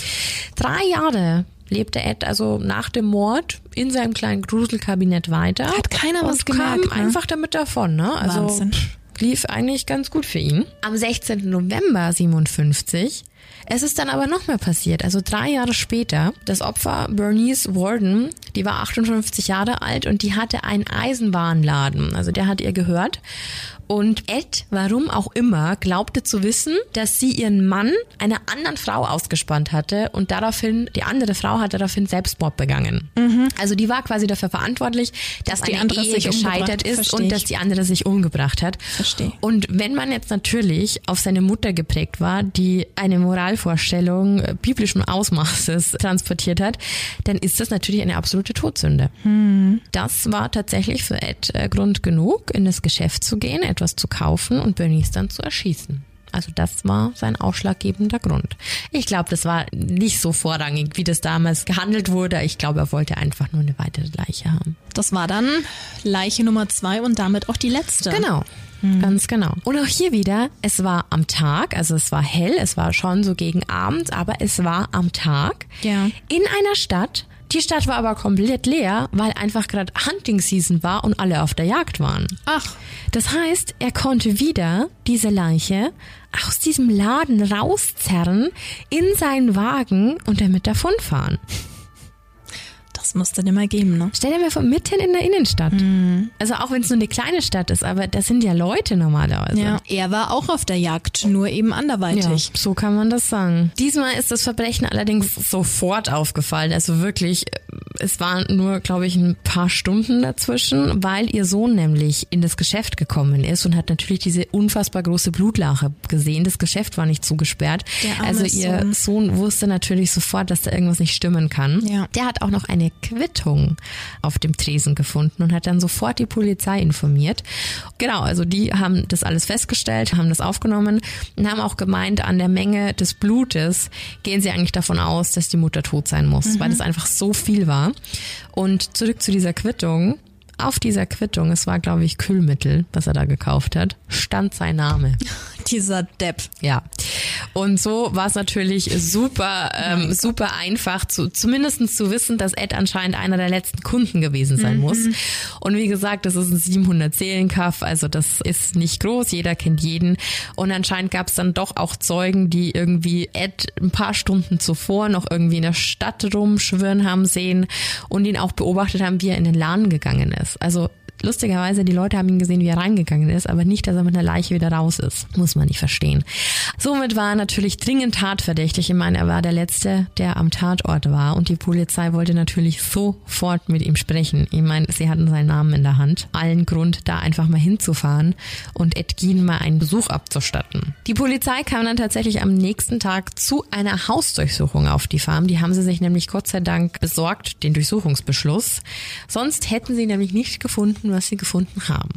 C: Drei Jahre lebte Ed also nach dem Mord in seinem kleinen Gruselkabinett weiter.
B: Hat keiner was gemerkt.
C: Kam ne? einfach damit davon, ne?
B: Also Wahnsinn
C: lief eigentlich ganz gut für ihn. Am 16. November 57 es ist dann aber noch mehr passiert, also drei Jahre später. Das Opfer Bernice Warden, die war 58 Jahre alt und die hatte einen Eisenbahnladen. Also der hat ihr gehört. Und Ed, warum auch immer, glaubte zu wissen, dass sie ihren Mann einer anderen Frau ausgespannt hatte und daraufhin, die andere Frau hat daraufhin Selbstmord begangen. Mhm. Also die war quasi dafür verantwortlich, dass, dass die andere Ehe gescheitert ist Versteh und dass die andere sich umgebracht hat.
B: Verstehe.
C: Und wenn man jetzt natürlich auf seine Mutter geprägt war, die eine Moralvorstellung äh, biblischen Ausmaßes transportiert hat, dann ist das natürlich eine absolute Todsünde. Mhm. Das war tatsächlich für Ed äh, Grund genug, in das Geschäft zu gehen, etwas zu kaufen und Bernice dann zu erschießen. Also das war sein ausschlaggebender Grund. Ich glaube, das war nicht so vorrangig, wie das damals gehandelt wurde. Ich glaube, er wollte einfach nur eine weitere Leiche haben.
B: Das war dann Leiche Nummer zwei und damit auch die letzte.
C: Genau. Mhm. Ganz genau. Und auch hier wieder, es war am Tag, also es war hell, es war schon so gegen Abend, aber es war am Tag.
B: Ja.
C: In einer Stadt, die Stadt war aber komplett leer, weil einfach gerade Hunting Season war und alle auf der Jagd waren.
B: Ach.
C: Das heißt, er konnte wieder diese Leiche aus diesem Laden rauszerren, in seinen Wagen und damit davonfahren.
B: Das muss dann immer geben, ne?
C: Stell dir mal vor, mitten in der Innenstadt.
B: Mhm.
C: Also auch wenn es nur eine kleine Stadt ist, aber das sind ja Leute normalerweise.
B: Ja, er war auch auf der Jagd, nur eben anderweitig.
C: Ja, so kann man das sagen. Diesmal ist das Verbrechen allerdings sofort aufgefallen. Also wirklich, es waren nur, glaube ich, ein paar Stunden dazwischen, weil ihr Sohn nämlich in das Geschäft gekommen ist und hat natürlich diese unfassbar große Blutlache gesehen. Das Geschäft war nicht zugesperrt. Also ihr Sohn. Sohn wusste natürlich sofort, dass da irgendwas nicht stimmen kann.
B: Ja.
C: Der hat auch noch eine Quittung auf dem Tresen gefunden und hat dann sofort die Polizei informiert. Genau, also die haben das alles festgestellt, haben das aufgenommen und haben auch gemeint, an der Menge des Blutes gehen sie eigentlich davon aus, dass die Mutter tot sein muss, mhm. weil das einfach so viel war. Und zurück zu dieser Quittung auf dieser Quittung, es war glaube ich Kühlmittel, was er da gekauft hat, stand sein Name.
B: Dieser Depp.
C: Ja. Und so war es natürlich super, ähm, super einfach, zu, zumindest zu wissen, dass Ed anscheinend einer der letzten Kunden gewesen sein mhm. muss. Und wie gesagt, das ist ein 700 Seelenkaff, also das ist nicht groß, jeder kennt jeden. Und anscheinend gab es dann doch auch Zeugen, die irgendwie Ed ein paar Stunden zuvor noch irgendwie in der Stadt rumschwirren haben sehen und ihn auch beobachtet haben, wie er in den Laden gegangen ist. Also lustigerweise, die Leute haben ihn gesehen, wie er reingegangen ist, aber nicht, dass er mit einer Leiche wieder raus ist. Muss man nicht verstehen. Somit war er natürlich dringend tatverdächtig. Ich meine, er war der Letzte, der am Tatort war und die Polizei wollte natürlich sofort mit ihm sprechen. Ich meine, sie hatten seinen Namen in der Hand. Allen Grund, da einfach mal hinzufahren und Edgin mal einen Besuch abzustatten. Die Polizei kam dann tatsächlich am nächsten Tag zu einer Hausdurchsuchung auf die Farm. Die haben sie sich nämlich Gott sei Dank besorgt, den Durchsuchungsbeschluss. Sonst hätten sie nämlich nicht gefunden, was sie gefunden haben.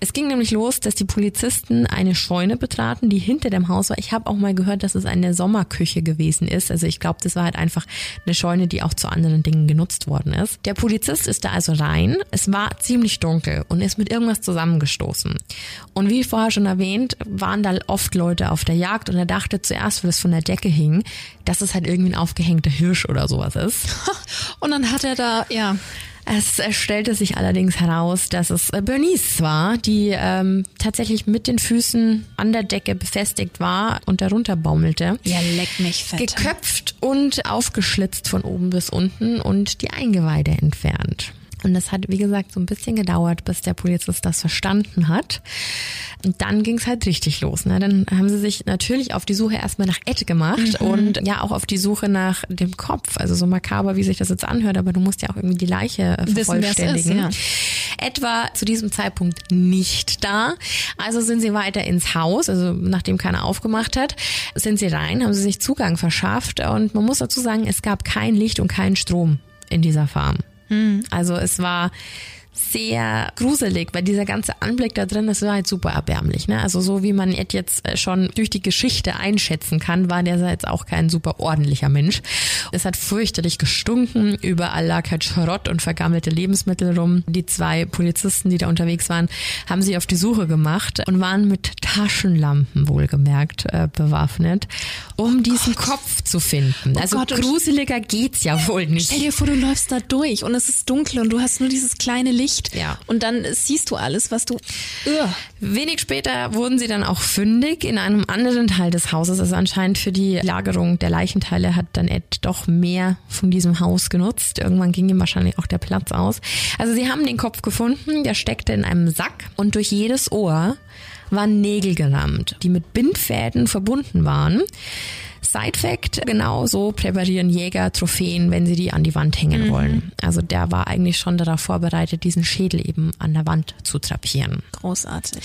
C: Es ging nämlich los, dass die Polizisten eine Scheune betraten, die hinter dem Haus war. Ich habe auch mal gehört, dass es eine Sommerküche gewesen ist. Also ich glaube, das war halt einfach eine Scheune, die auch zu anderen Dingen genutzt worden ist. Der Polizist ist da also rein. Es war ziemlich dunkel und ist mit irgendwas zusammengestoßen. Und wie vorher schon erwähnt, waren da oft Leute auf der Jagd und er dachte zuerst, weil es von der Decke hing, dass es halt irgendwie ein aufgehängter Hirsch oder sowas ist.
B: Und dann hat er da, ja,
C: es stellte sich allerdings heraus, dass es äh, Bernice war, die ähm, tatsächlich mit den Füßen an der Decke befestigt war und darunter baumelte.
B: Ja, leck mich fett.
C: Geköpft und aufgeschlitzt von oben bis unten und die Eingeweide entfernt. Und das hat, wie gesagt, so ein bisschen gedauert, bis der Polizist das verstanden hat. Und dann ging es halt richtig los. Ne? Dann haben sie sich natürlich auf die Suche erstmal nach Ed gemacht mhm. und ja auch auf die Suche nach dem Kopf. Also so makaber, wie sich das jetzt anhört, aber du musst ja auch irgendwie die Leiche äh, vervollständigen. Wissen, ist, ja. Ed war zu diesem Zeitpunkt nicht da. Also sind sie weiter ins Haus, also nachdem keiner aufgemacht hat, sind sie rein, haben sie sich Zugang verschafft und man muss dazu sagen, es gab kein Licht und keinen Strom in dieser Farm. Hm. Also es war sehr gruselig, weil dieser ganze Anblick da drin, das war halt super erbärmlich. Ne? Also so wie man jetzt äh, schon durch die Geschichte einschätzen kann, war der jetzt auch kein super ordentlicher Mensch. Es hat fürchterlich gestunken, überall lag halt Schrott und vergammelte Lebensmittel rum. Die zwei Polizisten, die da unterwegs waren, haben sich auf die Suche gemacht und waren mit Taschenlampen wohlgemerkt äh, bewaffnet, um oh diesen Gott. Kopf zu finden. Oh also Gott, gruseliger geht's ja wohl nicht.
B: Stell dir vor, du läufst da durch und es ist dunkel und du hast nur dieses kleine Licht Licht.
C: Ja.
B: Und dann siehst du alles, was du. Uh.
C: Wenig später wurden sie dann auch fündig in einem anderen Teil des Hauses. Also anscheinend für die Lagerung der Leichenteile hat dann Ed doch mehr von diesem Haus genutzt. Irgendwann ging ihm wahrscheinlich auch der Platz aus. Also sie haben den Kopf gefunden, der steckte in einem Sack und durch jedes Ohr waren Nägel gerammt, die mit Bindfäden verbunden waren. Side Fact, genau so präparieren Jäger Trophäen, wenn sie die an die Wand hängen mhm. wollen. Also der war eigentlich schon darauf vorbereitet, diesen Schädel eben an der Wand zu trapieren.
B: Großartig.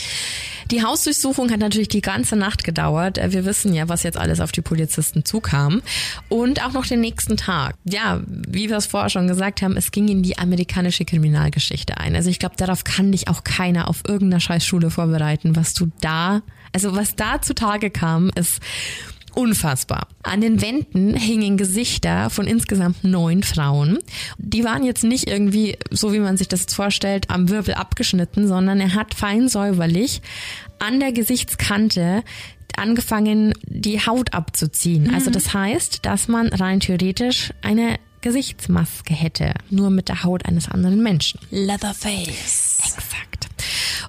C: Die Hausdurchsuchung hat natürlich die ganze Nacht gedauert. Wir wissen ja, was jetzt alles auf die Polizisten zukam. Und auch noch den nächsten Tag. Ja, wie wir es vorher schon gesagt haben, es ging in die amerikanische Kriminalgeschichte ein. Also ich glaube, darauf kann dich auch keiner auf irgendeiner Scheißschule vorbereiten, was du da Also was da zutage kam, ist Unfassbar. An den Wänden hingen Gesichter von insgesamt neun Frauen. Die waren jetzt nicht irgendwie, so wie man sich das jetzt vorstellt, am Wirbel abgeschnitten, sondern er hat fein säuberlich an der Gesichtskante angefangen, die Haut abzuziehen. Mhm. Also das heißt, dass man rein theoretisch eine Gesichtsmaske hätte, nur mit der Haut eines anderen Menschen.
B: Leatherface.
C: Exakt.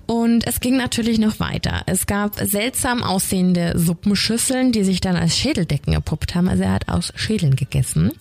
C: Und es ging natürlich noch weiter. Es gab seltsam aussehende Suppenschüsseln, die sich dann als Schädeldecken erpuppt haben. Also er hat aus Schädeln gegessen.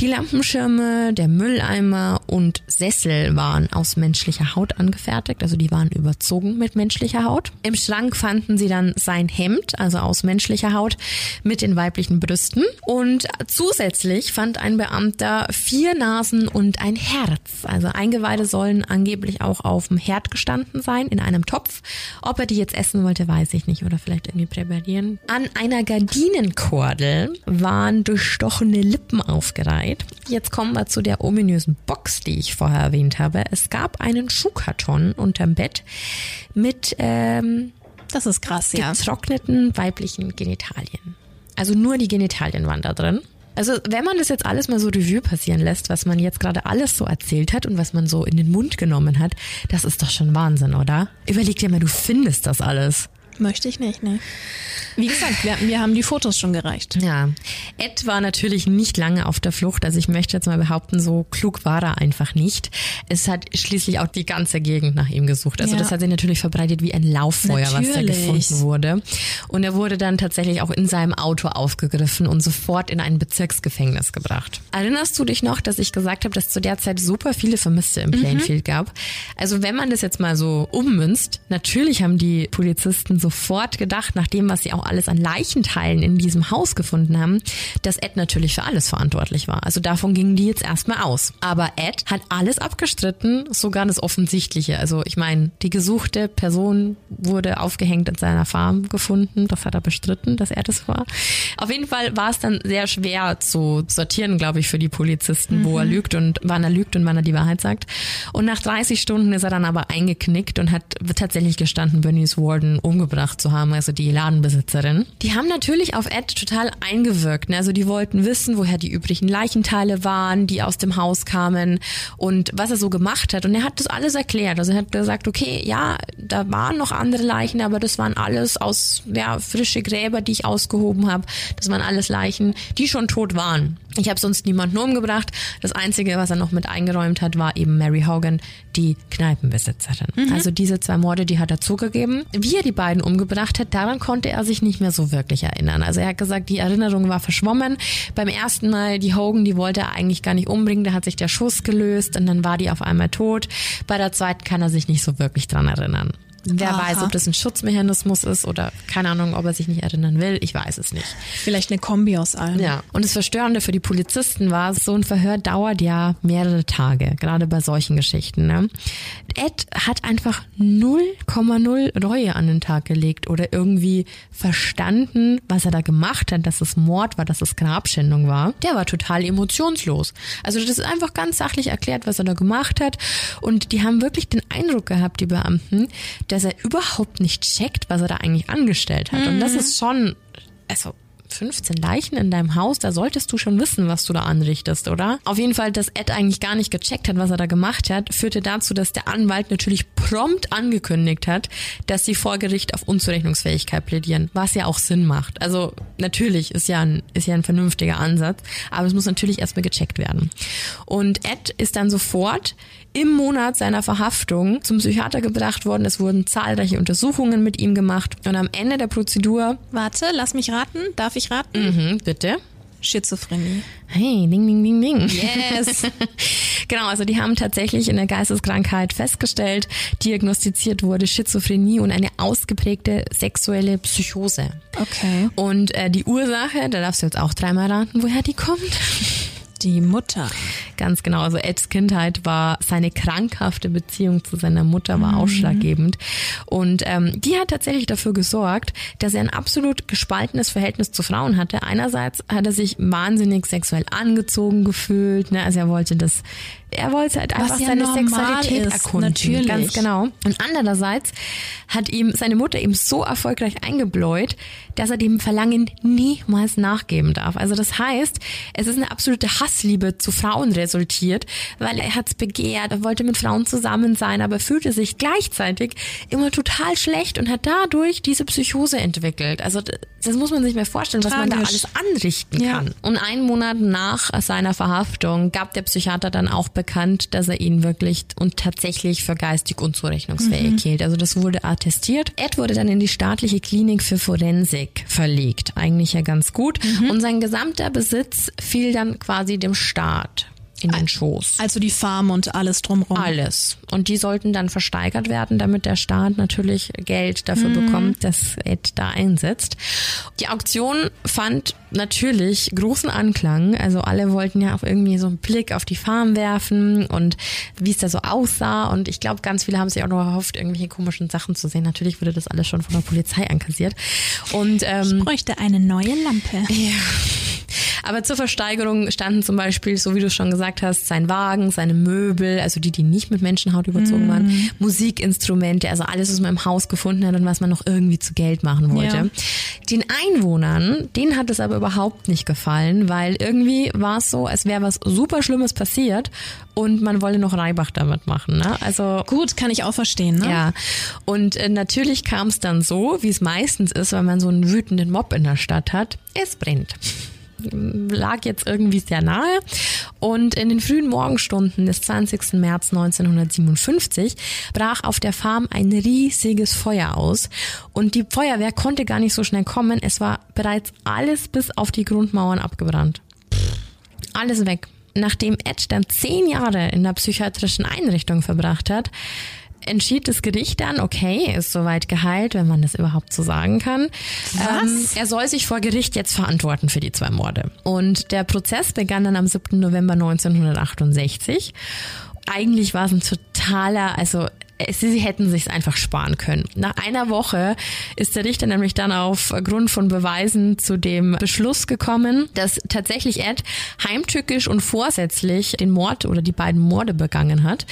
C: Die Lampenschirme, der Mülleimer und Sessel waren aus menschlicher Haut angefertigt. Also die waren überzogen mit menschlicher Haut. Im Schrank fanden sie dann sein Hemd, also aus menschlicher Haut, mit den weiblichen Brüsten. Und zusätzlich fand ein Beamter vier Nasen und ein Herz. Also Eingeweide sollen angeblich auch auf dem Herd gestanden sein in einem Topf. Ob er die jetzt essen wollte, weiß ich nicht. Oder vielleicht irgendwie präparieren. An einer Gardinenkordel waren durchstochene Lippen aufgereiht. Jetzt kommen wir zu der ominösen Box, die ich vorher erwähnt habe. Es gab einen Schuhkarton unterm Bett mit ähm,
B: das ist krass, ja.
C: getrockneten weiblichen Genitalien. Also nur die Genitalien waren da drin. Also wenn man das jetzt alles mal so Revue passieren lässt, was man jetzt gerade alles so erzählt hat und was man so in den Mund genommen hat, das ist doch schon Wahnsinn, oder? Überleg dir mal, du findest das alles.
B: Möchte ich nicht, ne? Wie gesagt, wir, wir, haben die Fotos schon gereicht.
C: Ja. Ed war natürlich nicht lange auf der Flucht. Also ich möchte jetzt mal behaupten, so klug war er einfach nicht. Es hat schließlich auch die ganze Gegend nach ihm gesucht. Also ja. das hat sich natürlich verbreitet wie ein Lauffeuer, natürlich. was da gefunden wurde. Und er wurde dann tatsächlich auch in seinem Auto aufgegriffen und sofort in ein Bezirksgefängnis gebracht. Erinnerst du dich noch, dass ich gesagt habe, dass zu der Zeit super viele Vermisste im mhm. Plainfield mhm. gab? Also wenn man das jetzt mal so ummünzt, natürlich haben die Polizisten sofort gedacht, nach dem, was sie auch alles an Leichenteilen in diesem Haus gefunden haben, dass Ed natürlich für alles verantwortlich war. Also davon gingen die jetzt erstmal aus. Aber Ed hat alles abgestritten, sogar das Offensichtliche. Also ich meine, die gesuchte Person wurde aufgehängt in seiner Farm gefunden. Das hat er bestritten, dass er das war. Auf jeden Fall war es dann sehr schwer zu sortieren, glaube ich, für die Polizisten, mhm. wo er mhm. lügt und wann er lügt und wann er die Wahrheit sagt. Und nach 30 Stunden ist er dann aber eingeknickt und hat tatsächlich gestanden, Bernice Warden umgebracht zu haben, also die Ladenbesitzerin Besitzerin. Die haben natürlich auf Ed total eingewirkt. Ne? Also die wollten wissen, woher die übrigen Leichenteile waren, die aus dem Haus kamen und was er so gemacht hat. Und er hat das alles erklärt. Also er hat gesagt, okay, ja, da waren noch andere Leichen, aber das waren alles aus ja, frische Gräber, die ich ausgehoben habe. Das waren alles Leichen, die schon tot waren. Ich habe sonst niemanden umgebracht. Das Einzige, was er noch mit eingeräumt hat, war eben Mary Hogan, die Kneipenbesitzerin. Mhm. Also diese zwei Morde, die hat er zugegeben. Wie er die beiden umgebracht hat, daran konnte er sich nicht mehr so wirklich erinnern. Also er hat gesagt, die Erinnerung war verschwommen. Beim ersten Mal, die Hogan, die wollte er eigentlich gar nicht umbringen, da hat sich der Schuss gelöst und dann war die auf einmal tot. Bei der zweiten kann er sich nicht so wirklich dran erinnern. Wer Aha. weiß, ob das ein Schutzmechanismus ist oder keine Ahnung, ob er sich nicht erinnern will. Ich weiß es nicht.
B: Vielleicht eine Kombi aus allem.
C: Ja. Und das Verstörende für die Polizisten war, so ein Verhör dauert ja mehrere Tage, gerade bei solchen Geschichten. Ne? Ed hat einfach 0,0 Reue an den Tag gelegt oder irgendwie verstanden, was er da gemacht hat, dass es Mord war, dass es Grabschändung war. Der war total emotionslos. Also das ist einfach ganz sachlich erklärt, was er da gemacht hat. Und die haben wirklich den Eindruck gehabt, die Beamten, dass er überhaupt nicht checkt, was er da eigentlich angestellt hat. Mhm. Und das mhm. ist schon, also 15 Leichen in deinem Haus, da solltest du schon wissen, was du da anrichtest, oder? Auf jeden Fall, dass Ed eigentlich gar nicht gecheckt hat, was er da gemacht hat, führte dazu, dass der Anwalt natürlich prompt angekündigt hat, dass sie vor Gericht auf Unzurechnungsfähigkeit plädieren, was ja auch Sinn macht. Also natürlich ist ja ein, ist ja ein vernünftiger Ansatz, aber es muss natürlich erstmal gecheckt werden. Und Ed ist dann sofort im Monat seiner Verhaftung zum Psychiater gebracht worden. Es wurden zahlreiche Untersuchungen mit ihm gemacht und am Ende der Prozedur.
B: Warte, lass mich raten. Darf ich raten?
C: Mhm, bitte.
B: Schizophrenie.
C: Hey, ding, ding, ding, ding. Yes. genau, also die haben tatsächlich eine Geisteskrankheit festgestellt. Diagnostiziert wurde Schizophrenie und eine ausgeprägte sexuelle Psychose.
B: Okay.
C: Und äh, die Ursache, da darfst du jetzt auch dreimal raten, woher die kommt.
B: Die Mutter.
C: Ganz genau. Also Eds Kindheit war seine krankhafte Beziehung zu seiner Mutter war mhm. ausschlaggebend. Und ähm, die hat tatsächlich dafür gesorgt, dass er ein absolut gespaltenes Verhältnis zu Frauen hatte. Einerseits hat er sich wahnsinnig sexuell angezogen gefühlt. Ne? Also er wollte das er wollte halt einfach ja seine Sexualität ist, erkunden.
B: Natürlich.
C: Ganz genau. Und andererseits hat ihm seine Mutter ihm so erfolgreich eingebläut, dass er dem Verlangen niemals nachgeben darf. Also das heißt, es ist eine absolute Hassliebe zu Frauen resultiert, weil er hat's begehrt, er wollte mit Frauen zusammen sein, aber fühlte sich gleichzeitig immer total schlecht und hat dadurch diese Psychose entwickelt. Also das muss man sich mal vorstellen, Tragisch. was man da alles anrichten ja. kann. Und einen Monat nach seiner Verhaftung gab der Psychiater dann auch bekannt, dass er ihn wirklich und tatsächlich für geistig unzurechnungsfähig mhm. hielt. Also das wurde attestiert. Ed wurde dann in die staatliche Klinik für Forensik verlegt. Eigentlich ja ganz gut. Mhm. Und sein gesamter Besitz fiel dann quasi dem Staat in den Schoß.
B: Also die Farm und alles drumherum.
C: Alles. Und die sollten dann versteigert werden, damit der Staat natürlich Geld dafür mhm. bekommt, dass Ed da einsetzt. Die Auktion fand natürlich großen Anklang. Also alle wollten ja auch irgendwie so einen Blick auf die Farm werfen und wie es da so aussah. Und ich glaube, ganz viele haben sich auch noch erhofft, irgendwelche komischen Sachen zu sehen. Natürlich wurde das alles schon von der Polizei ankassiert. Und ähm,
B: ich bräuchte eine neue Lampe.
C: Ja. Aber zur Versteigerung standen zum Beispiel, so wie du schon gesagt hast, sein Wagen, seine Möbel, also die, die nicht mit Menschenhaut überzogen mm. waren, Musikinstrumente, also alles, was man im Haus gefunden hat und was man noch irgendwie zu Geld machen wollte. Ja. Den Einwohnern, denen hat es aber überhaupt nicht gefallen, weil irgendwie war es so, als wäre was super Schlimmes passiert und man wolle noch Reibach damit machen. Ne? Also
B: gut, kann ich auch verstehen. Ne?
C: Ja. Und äh, natürlich kam es dann so, wie es meistens ist, wenn man so einen wütenden Mob in der Stadt hat. Es brennt lag jetzt irgendwie sehr nahe. Und in den frühen Morgenstunden des 20. März 1957 brach auf der Farm ein riesiges Feuer aus. Und die Feuerwehr konnte gar nicht so schnell kommen. Es war bereits alles bis auf die Grundmauern abgebrannt. Alles weg. Nachdem Ed dann zehn Jahre in der psychiatrischen Einrichtung verbracht hat, entschied das Gericht dann, okay, ist soweit geheilt, wenn man das überhaupt so sagen kann. Ähm, er soll sich vor Gericht jetzt verantworten für die zwei Morde. Und der Prozess begann dann am 7. November 1968 eigentlich war es ein totaler, also sie hätten sich einfach sparen können. Nach einer Woche ist der Richter nämlich dann aufgrund von Beweisen zu dem Beschluss gekommen, dass tatsächlich Ed heimtückisch und vorsätzlich den Mord oder die beiden Morde begangen hat.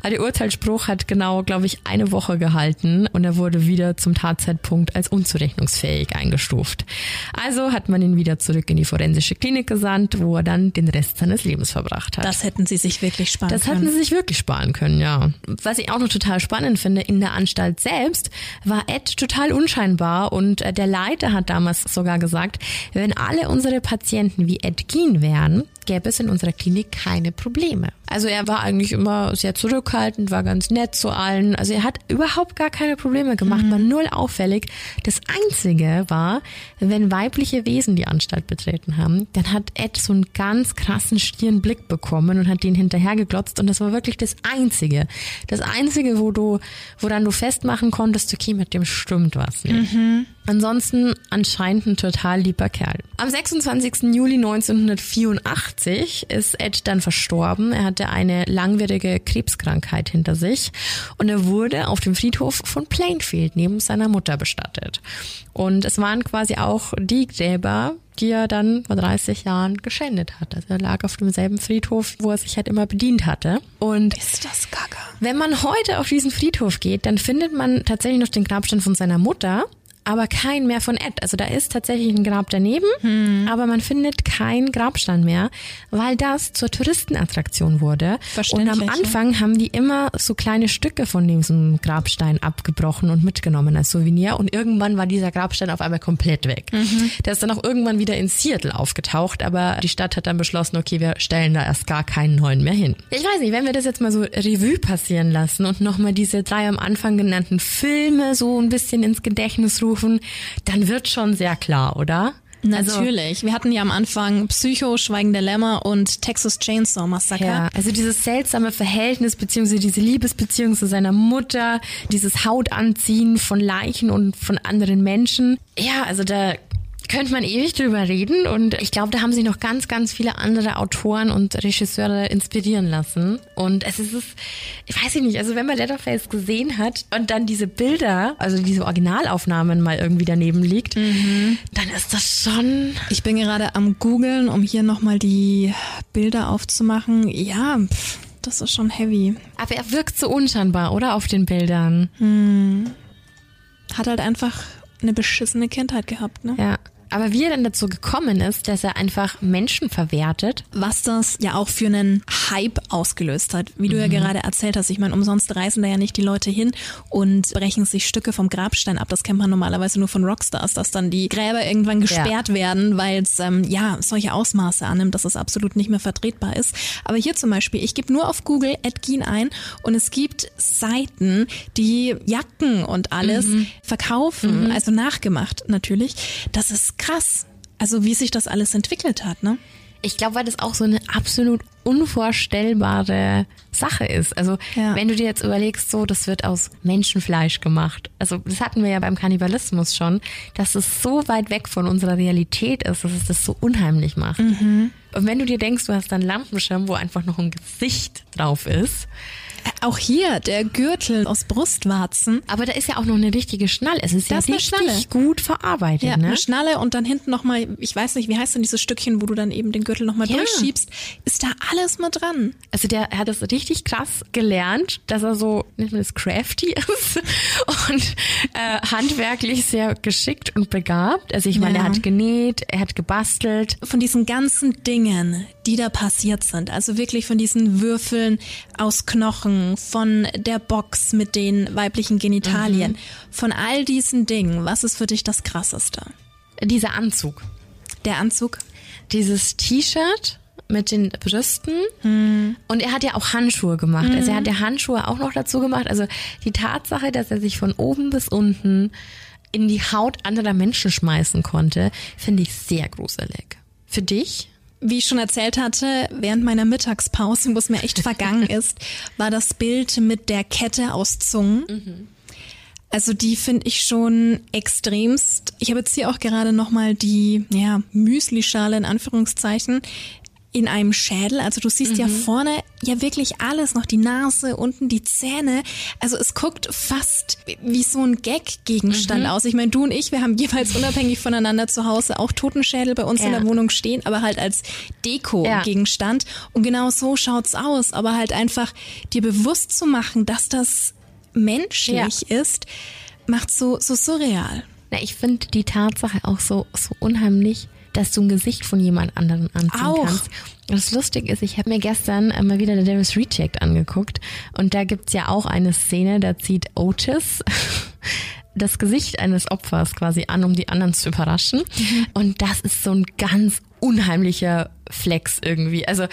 C: Aber der Urteilsspruch hat genau, glaube ich, eine Woche gehalten und er wurde wieder zum Tatzeitpunkt als unzurechnungsfähig eingestuft. Also hat man ihn wieder zurück in die forensische Klinik gesandt, wo er dann den Rest seines Lebens verbracht hat.
B: Das hätten sie sich wirklich sparen
C: das
B: können.
C: Das hätten sie sich wirklich sparen können, ja. Was ich auch noch total total spannend finde, in der Anstalt selbst war Ed total unscheinbar und äh, der Leiter hat damals sogar gesagt, wenn alle unsere Patienten wie Ed Gein wären, gäbe es in unserer Klinik keine Probleme. Also er war eigentlich immer sehr zurückhaltend, war ganz nett zu allen. Also er hat überhaupt gar keine Probleme gemacht, mhm. war null auffällig. Das Einzige war, wenn weibliche Wesen die Anstalt betreten haben, dann hat Ed so einen ganz krassen stieren Blick bekommen und hat den hinterhergeglotzt und das war wirklich das Einzige. Das Einzige, wo du, woran du festmachen konntest, okay, mit dem stimmt was nicht. Mhm. Ansonsten anscheinend ein total lieber Kerl. Am 26. Juli 1984 ist Ed dann verstorben. Er hatte eine langwierige Krebskrankheit hinter sich und er wurde auf dem Friedhof von Plainfield neben seiner Mutter bestattet. Und es waren quasi auch die Gräber, die er dann vor 30 Jahren geschändet hat. Also er lag auf demselben Friedhof, wo er sich halt immer bedient hatte. Und
B: ist das gaga.
C: Wenn man heute auf diesen Friedhof geht, dann findet man tatsächlich noch den Grabstein von seiner Mutter aber kein mehr von Ed. Also da ist tatsächlich ein Grab daneben, hm. aber man findet keinen Grabstein mehr, weil das zur Touristenattraktion wurde. Und am Anfang ja. haben die immer so kleine Stücke von diesem Grabstein abgebrochen und mitgenommen als Souvenir. Und irgendwann war dieser Grabstein auf einmal komplett weg. Mhm. Der ist dann auch irgendwann wieder in Seattle aufgetaucht, aber die Stadt hat dann beschlossen, okay, wir stellen da erst gar keinen neuen mehr hin. Ich weiß nicht, wenn wir das jetzt mal so Revue passieren lassen und nochmal diese drei am Anfang genannten Filme so ein bisschen ins Gedächtnis rufen, rufen, dann wird schon sehr klar, oder?
B: Also Natürlich. Also, wir hatten ja am Anfang Psycho, Schweigen der Lämmer und Texas Chainsaw Massacre. Ja,
C: also dieses seltsame Verhältnis beziehungsweise diese Liebesbeziehung zu seiner Mutter, dieses Hautanziehen von Leichen und von anderen Menschen. Ja, also da könnte man ewig drüber reden und ich glaube, da haben sich noch ganz, ganz viele andere Autoren und Regisseure inspirieren lassen. Und es ist, ich weiß nicht, also wenn man Letterface gesehen hat und dann diese Bilder, also diese Originalaufnahmen mal irgendwie daneben liegt, mhm. dann ist das schon.
B: Ich bin gerade am googeln, um hier nochmal die Bilder aufzumachen. Ja, pff, das ist schon heavy.
C: Aber er wirkt so unscheinbar, oder? Auf den Bildern.
B: Hm. Hat halt einfach eine beschissene Kindheit gehabt, ne?
C: Ja. Aber wie er dann dazu gekommen ist, dass er einfach Menschen verwertet.
B: Was das ja auch für einen Hype ausgelöst hat. Wie du mhm. ja gerade erzählt hast. Ich meine, umsonst reisen da ja nicht die Leute hin und brechen sich Stücke vom Grabstein ab. Das kennt man normalerweise nur von Rockstars, dass dann die Gräber irgendwann gesperrt ja. werden, weil es ähm, ja solche Ausmaße annimmt, dass es absolut nicht mehr vertretbar ist. Aber hier zum Beispiel, ich gebe nur auf Google Edgin ein und es gibt Seiten, die Jacken und alles mhm. verkaufen, mhm. also nachgemacht natürlich. Das ist krass. Also wie sich das alles entwickelt hat, ne?
C: Ich glaube, weil das auch so eine absolut unvorstellbare Sache ist. Also ja. wenn du dir jetzt überlegst, so das wird aus Menschenfleisch gemacht. Also das hatten wir ja beim Kannibalismus schon, dass es so weit weg von unserer Realität ist, dass es das so unheimlich macht. Mhm. Und wenn du dir denkst, du hast dann Lampenschirm, wo einfach noch ein Gesicht drauf ist,
B: auch hier der Gürtel aus Brustwarzen.
C: Aber da ist ja auch noch eine richtige Schnalle. Es ist das ja richtig Schnalle. gut verarbeitet. Ja,
B: ne? eine Schnalle und dann hinten nochmal, ich weiß nicht, wie heißt denn dieses Stückchen, wo du dann eben den Gürtel nochmal ja. durchschiebst. Ist da alles mit dran.
C: Also der hat das richtig krass gelernt, dass er so, nicht mehr das crafty ist und äh, handwerklich sehr geschickt und begabt. Also ich meine, ja. er hat genäht, er hat gebastelt.
B: Von diesen ganzen Dingen, die da passiert sind, also wirklich von diesen Würfeln aus Knochen, Knochen, von der Box mit den weiblichen Genitalien, mhm. von all diesen Dingen, was ist für dich das Krasseste?
C: Dieser Anzug.
B: Der Anzug?
C: Dieses T-Shirt mit den Brüsten. Hm. Und er hat ja auch Handschuhe gemacht. Mhm. Also er hat ja Handschuhe auch noch dazu gemacht. Also die Tatsache, dass er sich von oben bis unten in die Haut anderer Menschen schmeißen konnte, finde ich sehr gruselig. Für dich?
B: Wie ich schon erzählt hatte, während meiner Mittagspause, wo es mir echt vergangen ist, war das Bild mit der Kette aus Zungen. Mhm. Also die finde ich schon extremst. Ich habe jetzt hier auch gerade nochmal die ja, Müslischale in Anführungszeichen in einem Schädel. Also du siehst mhm. ja vorne ja wirklich alles, noch die Nase, unten die Zähne. Also es guckt fast wie so ein Gag-Gegenstand mhm. aus. Ich meine, du und ich, wir haben jeweils unabhängig voneinander zu Hause auch Totenschädel bei uns ja. in der Wohnung stehen, aber halt als Deko-Gegenstand. Ja. Und genau so schaut's aus. Aber halt einfach dir bewusst zu machen, dass das menschlich ja. ist, macht so, so surreal.
C: Na, ich finde die Tatsache auch so, so unheimlich dass du ein Gesicht von jemand anderen anziehen Auch. kannst. Und das Lustige ist, ich habe mir gestern mal wieder der Darius Reject angeguckt und da gibt's ja auch eine Szene, da zieht Otis das Gesicht eines Opfers quasi an, um die anderen zu überraschen. Mhm. Und das ist so ein ganz unheimlicher Flex irgendwie. Also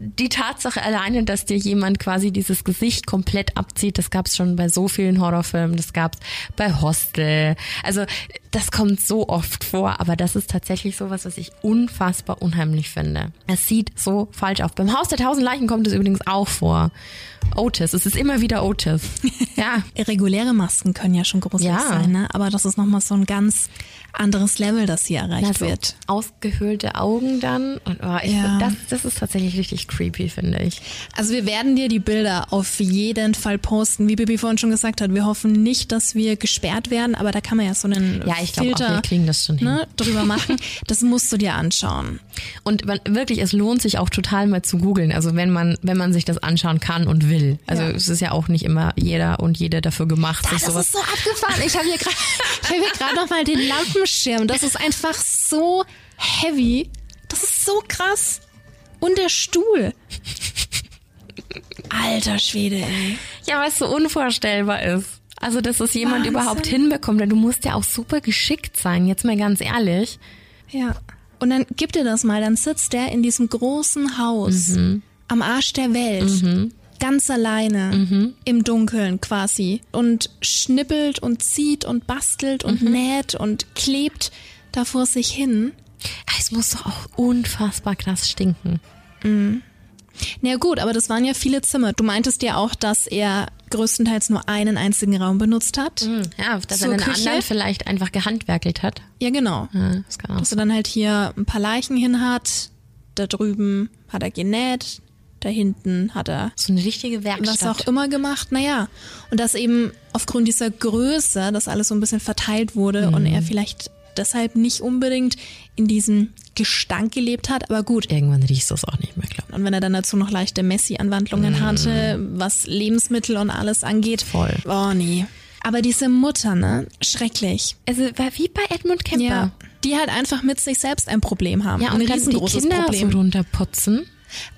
C: die Tatsache alleine, dass dir jemand quasi dieses Gesicht komplett abzieht, das gab es schon bei so vielen Horrorfilmen, das gab es bei Hostel. Also das kommt so oft vor, aber das ist tatsächlich sowas, was ich unfassbar unheimlich finde. Es sieht so falsch auf. Beim Haus der tausend Leichen kommt es übrigens auch vor. Otis, es ist immer wieder Otis.
B: Ja. Reguläre Masken können ja schon gruselig ja. sein, ne? aber das ist nochmal so ein ganz anderes Level, das hier erreicht also wird.
C: Ausgehöhlte Augen dann. Und oh, ich, ja. das, das ist tatsächlich richtig creepy, finde ich.
B: Also wir werden dir die Bilder auf jeden Fall posten. Wie Bibi vorhin schon gesagt hat, wir hoffen nicht, dass wir gesperrt werden, aber da kann man ja so einen
C: ja, ich Filter auch, wir kriegen das schon ne,
B: drüber machen. Das musst du dir anschauen.
C: Und wirklich, es lohnt sich auch total mal zu googeln. Also wenn man, wenn man sich das anschauen kann und will. Also ja. es ist ja auch nicht immer jeder und jede dafür gemacht.
B: Das, das ist so abgefahren. Ich habe hier gerade hab noch mal den Lampenschirm. Das ist einfach so heavy. Das ist so krass. Und der Stuhl. Alter Schwede, ey.
C: Ja, weil es so unvorstellbar ist. Also, dass es jemand Wahnsinn. überhaupt hinbekommt. Denn du musst ja auch super geschickt sein, jetzt mal ganz ehrlich.
B: Ja. Und dann gib dir das mal, dann sitzt der in diesem großen Haus mhm. am Arsch der Welt. Mhm ganz alleine mhm. im Dunkeln quasi und schnippelt und zieht und bastelt und mhm. näht und klebt da vor sich hin.
C: Es muss doch auch unfassbar krass stinken.
B: Mhm. Na gut, aber das waren ja viele Zimmer. Du meintest ja auch, dass er größtenteils nur einen einzigen Raum benutzt hat.
C: Mhm. Ja, dass er den
B: Küche.
C: anderen vielleicht einfach gehandwerkelt hat.
B: Ja, genau.
C: Ja, das kann auch
B: Dass er dann halt hier ein paar Leichen hin hat. Da drüben hat er genäht. Da hinten hat er
C: so eine richtige Werkstatt.
B: was auch immer gemacht. Naja, und dass eben aufgrund dieser Größe das alles so ein bisschen verteilt wurde und
C: Mhm.
B: er vielleicht deshalb nicht unbedingt in diesem Gestank gelebt hat. Aber gut,
C: Irgendwann riechst du es auch nicht mehr, glaube
B: und wenn er dann dazu noch leichte Messi-Anwandlungen hatte, was Lebensmittel und alles angeht.
C: Voll.
B: Oh nee. Aber diese Mutter, ne? Schrecklich.
C: Also war wie bei Edmund Kemper.
B: Ja. Die halt einfach mit sich selbst ein Problem haben.
C: Ja,
B: ein
C: und dann die
B: riesengroßes
C: Kinder
B: Problem.
C: so runterputzen.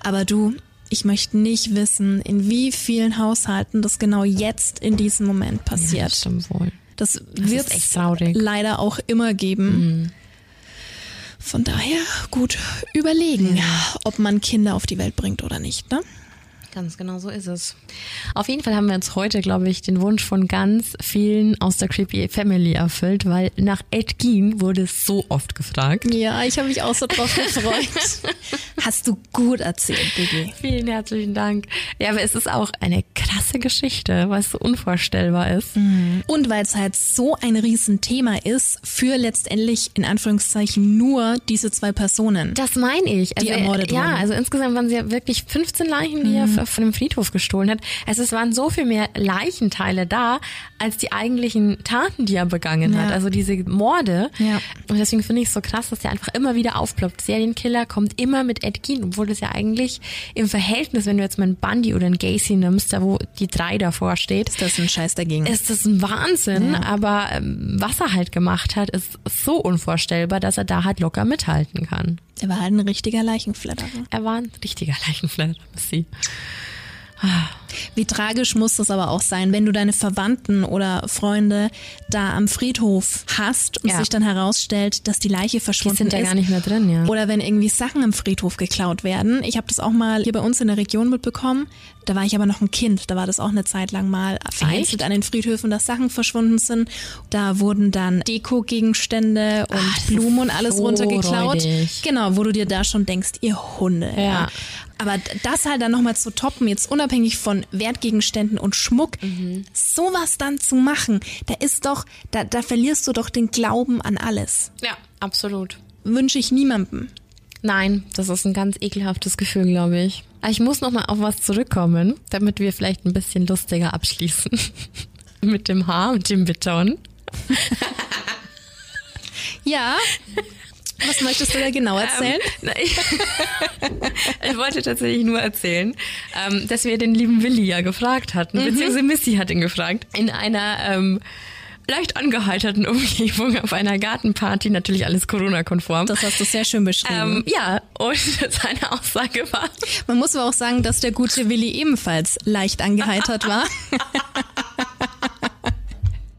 B: Aber du, ich möchte nicht wissen, in wie vielen Haushalten das genau jetzt in diesem Moment
C: Ja,
B: passiert.
C: das stimmt wohl.
B: Das,
C: ist
B: wird.
C: Mhm.
B: leider auch immer geben. Von daher gut überlegen, ob man Kinder auf die Welt bringt oder nicht. Ne?
C: Ganz genau so ist es. Auf jeden Fall haben wir uns heute, glaube ich, den Wunsch von ganz vielen aus der Creepy Family erfüllt, weil nach Ed Gein wurde es so oft gefragt.
B: Ja, ich habe mich auch so drauf gefreut. Hast du gut erzählt, Bibi.
C: Vielen herzlichen Dank. Ja, aber es ist auch eine krasse Geschichte, weil es so unvorstellbar ist.
B: Und weil es halt so ein Riesenthema ist für letztendlich in Anführungszeichen nur diese zwei Personen.
C: Das meine ich. Also,
B: Die ermordet
C: ja,
B: wurden.
C: also insgesamt waren sie ja wirklich 15 Leichen, die er f- von dem Friedhof gestohlen hat. Also es waren so viel mehr Leichenteile da, als die eigentlichen Taten, die er begangen hat.
B: Ja.
C: Also diese Morde.
B: Ja.
C: Und deswegen finde ich es so krass, dass der einfach immer wieder aufploppt. Serienkiller kommt immer mit Ed Gein, obwohl das ja eigentlich im Verhältnis, wenn du jetzt mal einen Bundy oder einen Gacy nimmst, da wo die drei davor steht,
B: Ist das ein Scheiß dagegen?
C: ist das ein Wahnsinn, aber ähm, was er halt gemacht hat, ist so unvorstellbar, dass er da halt locker mithalten kann.
B: Er war halt ein richtiger Leichenflatterer.
C: Er war ein richtiger Leichenflatter, sie.
B: Wie tragisch muss das aber auch sein, wenn du deine Verwandten oder Freunde da am Friedhof hast und
C: Ja.
B: sich dann herausstellt, dass die Leiche
C: Die
B: verschwunden
C: sind da
B: ist.
C: gar nicht mehr drin, ja.
B: Oder wenn irgendwie Sachen am Friedhof geklaut werden. Ich habe das auch mal hier bei uns in der Region mitbekommen. Da war ich aber noch ein Kind. Da war das auch eine Zeit lang mal vereinzelt an den Friedhöfen, dass Sachen verschwunden sind. Da wurden dann Deko-Gegenstände und
C: das
B: Blumen und alles
C: so
B: runtergeklaut.
C: räudig.
B: Genau, wo du dir da schon denkst, ihr Hunde.
C: Ja.
B: Aber d- das halt dann nochmal zu toppen, jetzt unabhängig von Wertgegenständen und Schmuck,
C: Mhm.
B: sowas dann zu machen, da ist doch, da, da verlierst du doch den Glauben an alles.
C: Ja, absolut.
B: Wünsche ich niemandem.
C: Nein, das ist ein ganz ekelhaftes Gefühl, glaube ich. Aber ich muss noch mal auf was zurückkommen, damit wir vielleicht ein bisschen lustiger abschließen. mit dem Haar und dem Beton.
B: Ja. Was möchtest du da genau erzählen?
C: Ähm, ich, ich wollte tatsächlich nur erzählen, ähm, dass wir den lieben Willi ja gefragt hatten,
B: Mhm.
C: beziehungsweise Missy hat ihn gefragt, in einer ähm, leicht angeheiterten Umgebung auf einer Gartenparty, natürlich alles Corona-konform.
B: das hast du sehr schön beschrieben.
C: Ähm, ja, und seine Aussage war,
B: Man muss aber auch sagen, dass der gute Willi ebenfalls leicht angeheitert war.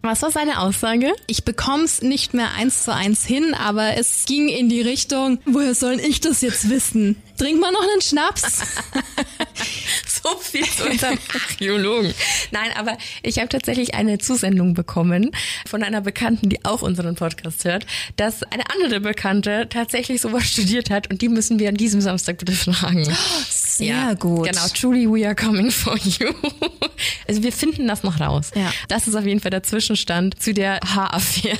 C: was war seine Aussage?
B: Ich bekomm's nicht mehr eins zu eins hin, aber es ging in die Richtung, woher soll ich das jetzt wissen? Trink mal noch einen Schnaps.
C: So viel zu unserem Archäologen. Nein, aber ich habe tatsächlich eine Zusendung bekommen von einer Bekannten, die auch unseren Podcast hört, dass eine andere Bekannte tatsächlich sowas studiert hat und die müssen wir an diesem Samstag bitte fragen.
B: Sehr gut.
C: Genau, truly we are coming for you. Also wir finden das noch raus.
B: Ja.
C: Das ist auf jeden Fall der Zwischenstand zu der Haaraffäre.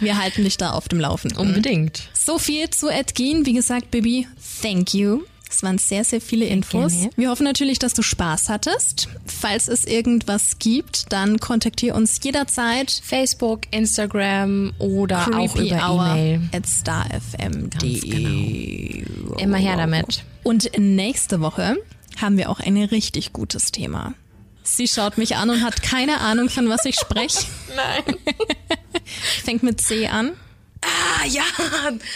B: Wir halten dich da auf dem Laufenden.
C: Unbedingt.
B: So viel zu Edgin. Wie gesagt, Bibi, thank you. Es waren sehr, sehr viele Infos.
C: gerne.
B: Wir hoffen natürlich, dass du Spaß hattest. Falls es irgendwas gibt, dann kontaktiere uns jederzeit.
C: Facebook, Instagram oder auch über E-Mail.
B: at starfm.de.
C: Immer her damit.
B: Und nächste Woche haben wir auch ein richtig gutes Thema. Sie schaut mich an und hat keine Ahnung, von was ich spreche.
C: Nein.
B: Fängt mit C an.
C: Ah ja,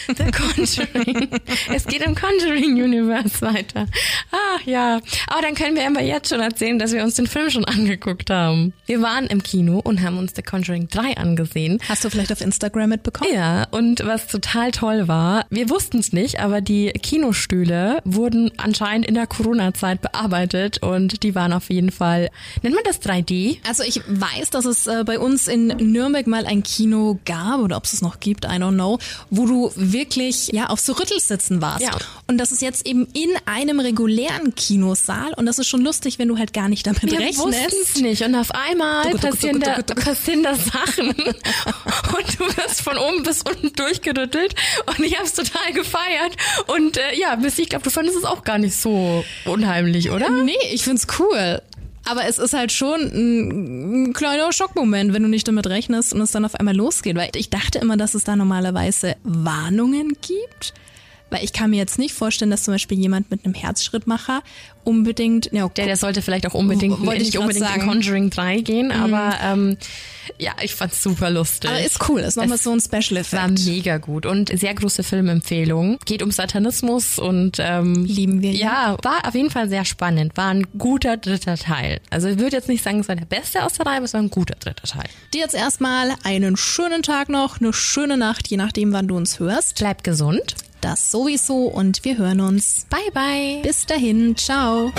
C: The Conjuring. es geht im Conjuring Universe weiter. Ah ja, aber dann können wir aber jetzt schon erzählen, dass wir uns den Film schon angeguckt haben. Wir waren im Kino und haben uns The Conjuring 3 angesehen.
B: Hast du vielleicht auf Instagram mitbekommen?
C: Ja, und was total toll war, wir wussten es nicht, aber die Kinostühle wurden anscheinend in der Corona-Zeit bearbeitet und die waren auf jeden Fall, nennt man das 3D?
B: Also ich weiß, dass es äh, bei uns in Nürnberg mal ein Kino gab oder ob es es noch gibt, I don't know. So, wo du wirklich ja auf so Rüttelsitzen warst.
C: Ja.
B: Und das ist jetzt eben in einem regulären Kinosaal und das ist schon lustig, wenn du halt gar nicht damit
C: Wir
B: rechnest.
C: wussten es nicht und auf einmal passieren, da, passieren da Sachen und du wirst von oben bis unten durchgerüttelt und ich habe es total gefeiert und äh, ja, ich glaube, du fandest es auch gar nicht so unheimlich, oder?
B: Nee, ich find's cool. Aber es ist halt schon ein, ein kleiner Schockmoment, wenn du nicht damit rechnest und es dann auf einmal losgeht. Weil ich dachte immer, dass es da normalerweise Warnungen gibt. Weil ich kann mir jetzt nicht vorstellen, dass zum Beispiel jemand mit einem Herzschrittmacher unbedingt, ja,
C: Der, der sollte vielleicht auch unbedingt,
B: Wollte ich
C: nicht unbedingt in
B: sagen.
C: Conjuring 3 gehen, aber ähm, ja, ich fand's super lustig.
B: aber ist cool, ist nochmal so ein Special
C: war
B: Effekt.
C: mega gut und sehr große Filmempfehlung. Geht um Satanismus und ähm,
B: Lieben wir
C: Ja, war auf jeden Fall sehr spannend. War ein guter dritter Teil. Also ich würde jetzt nicht sagen, es war der beste aus der Reihe, aber es war ein guter dritter Teil.
B: Dir jetzt erstmal einen schönen Tag noch, eine schöne Nacht, je nachdem, wann du uns hörst.
C: Bleib gesund.
B: Das sowieso und wir hören uns.
C: Bye bye.
B: Bis dahin, ciao.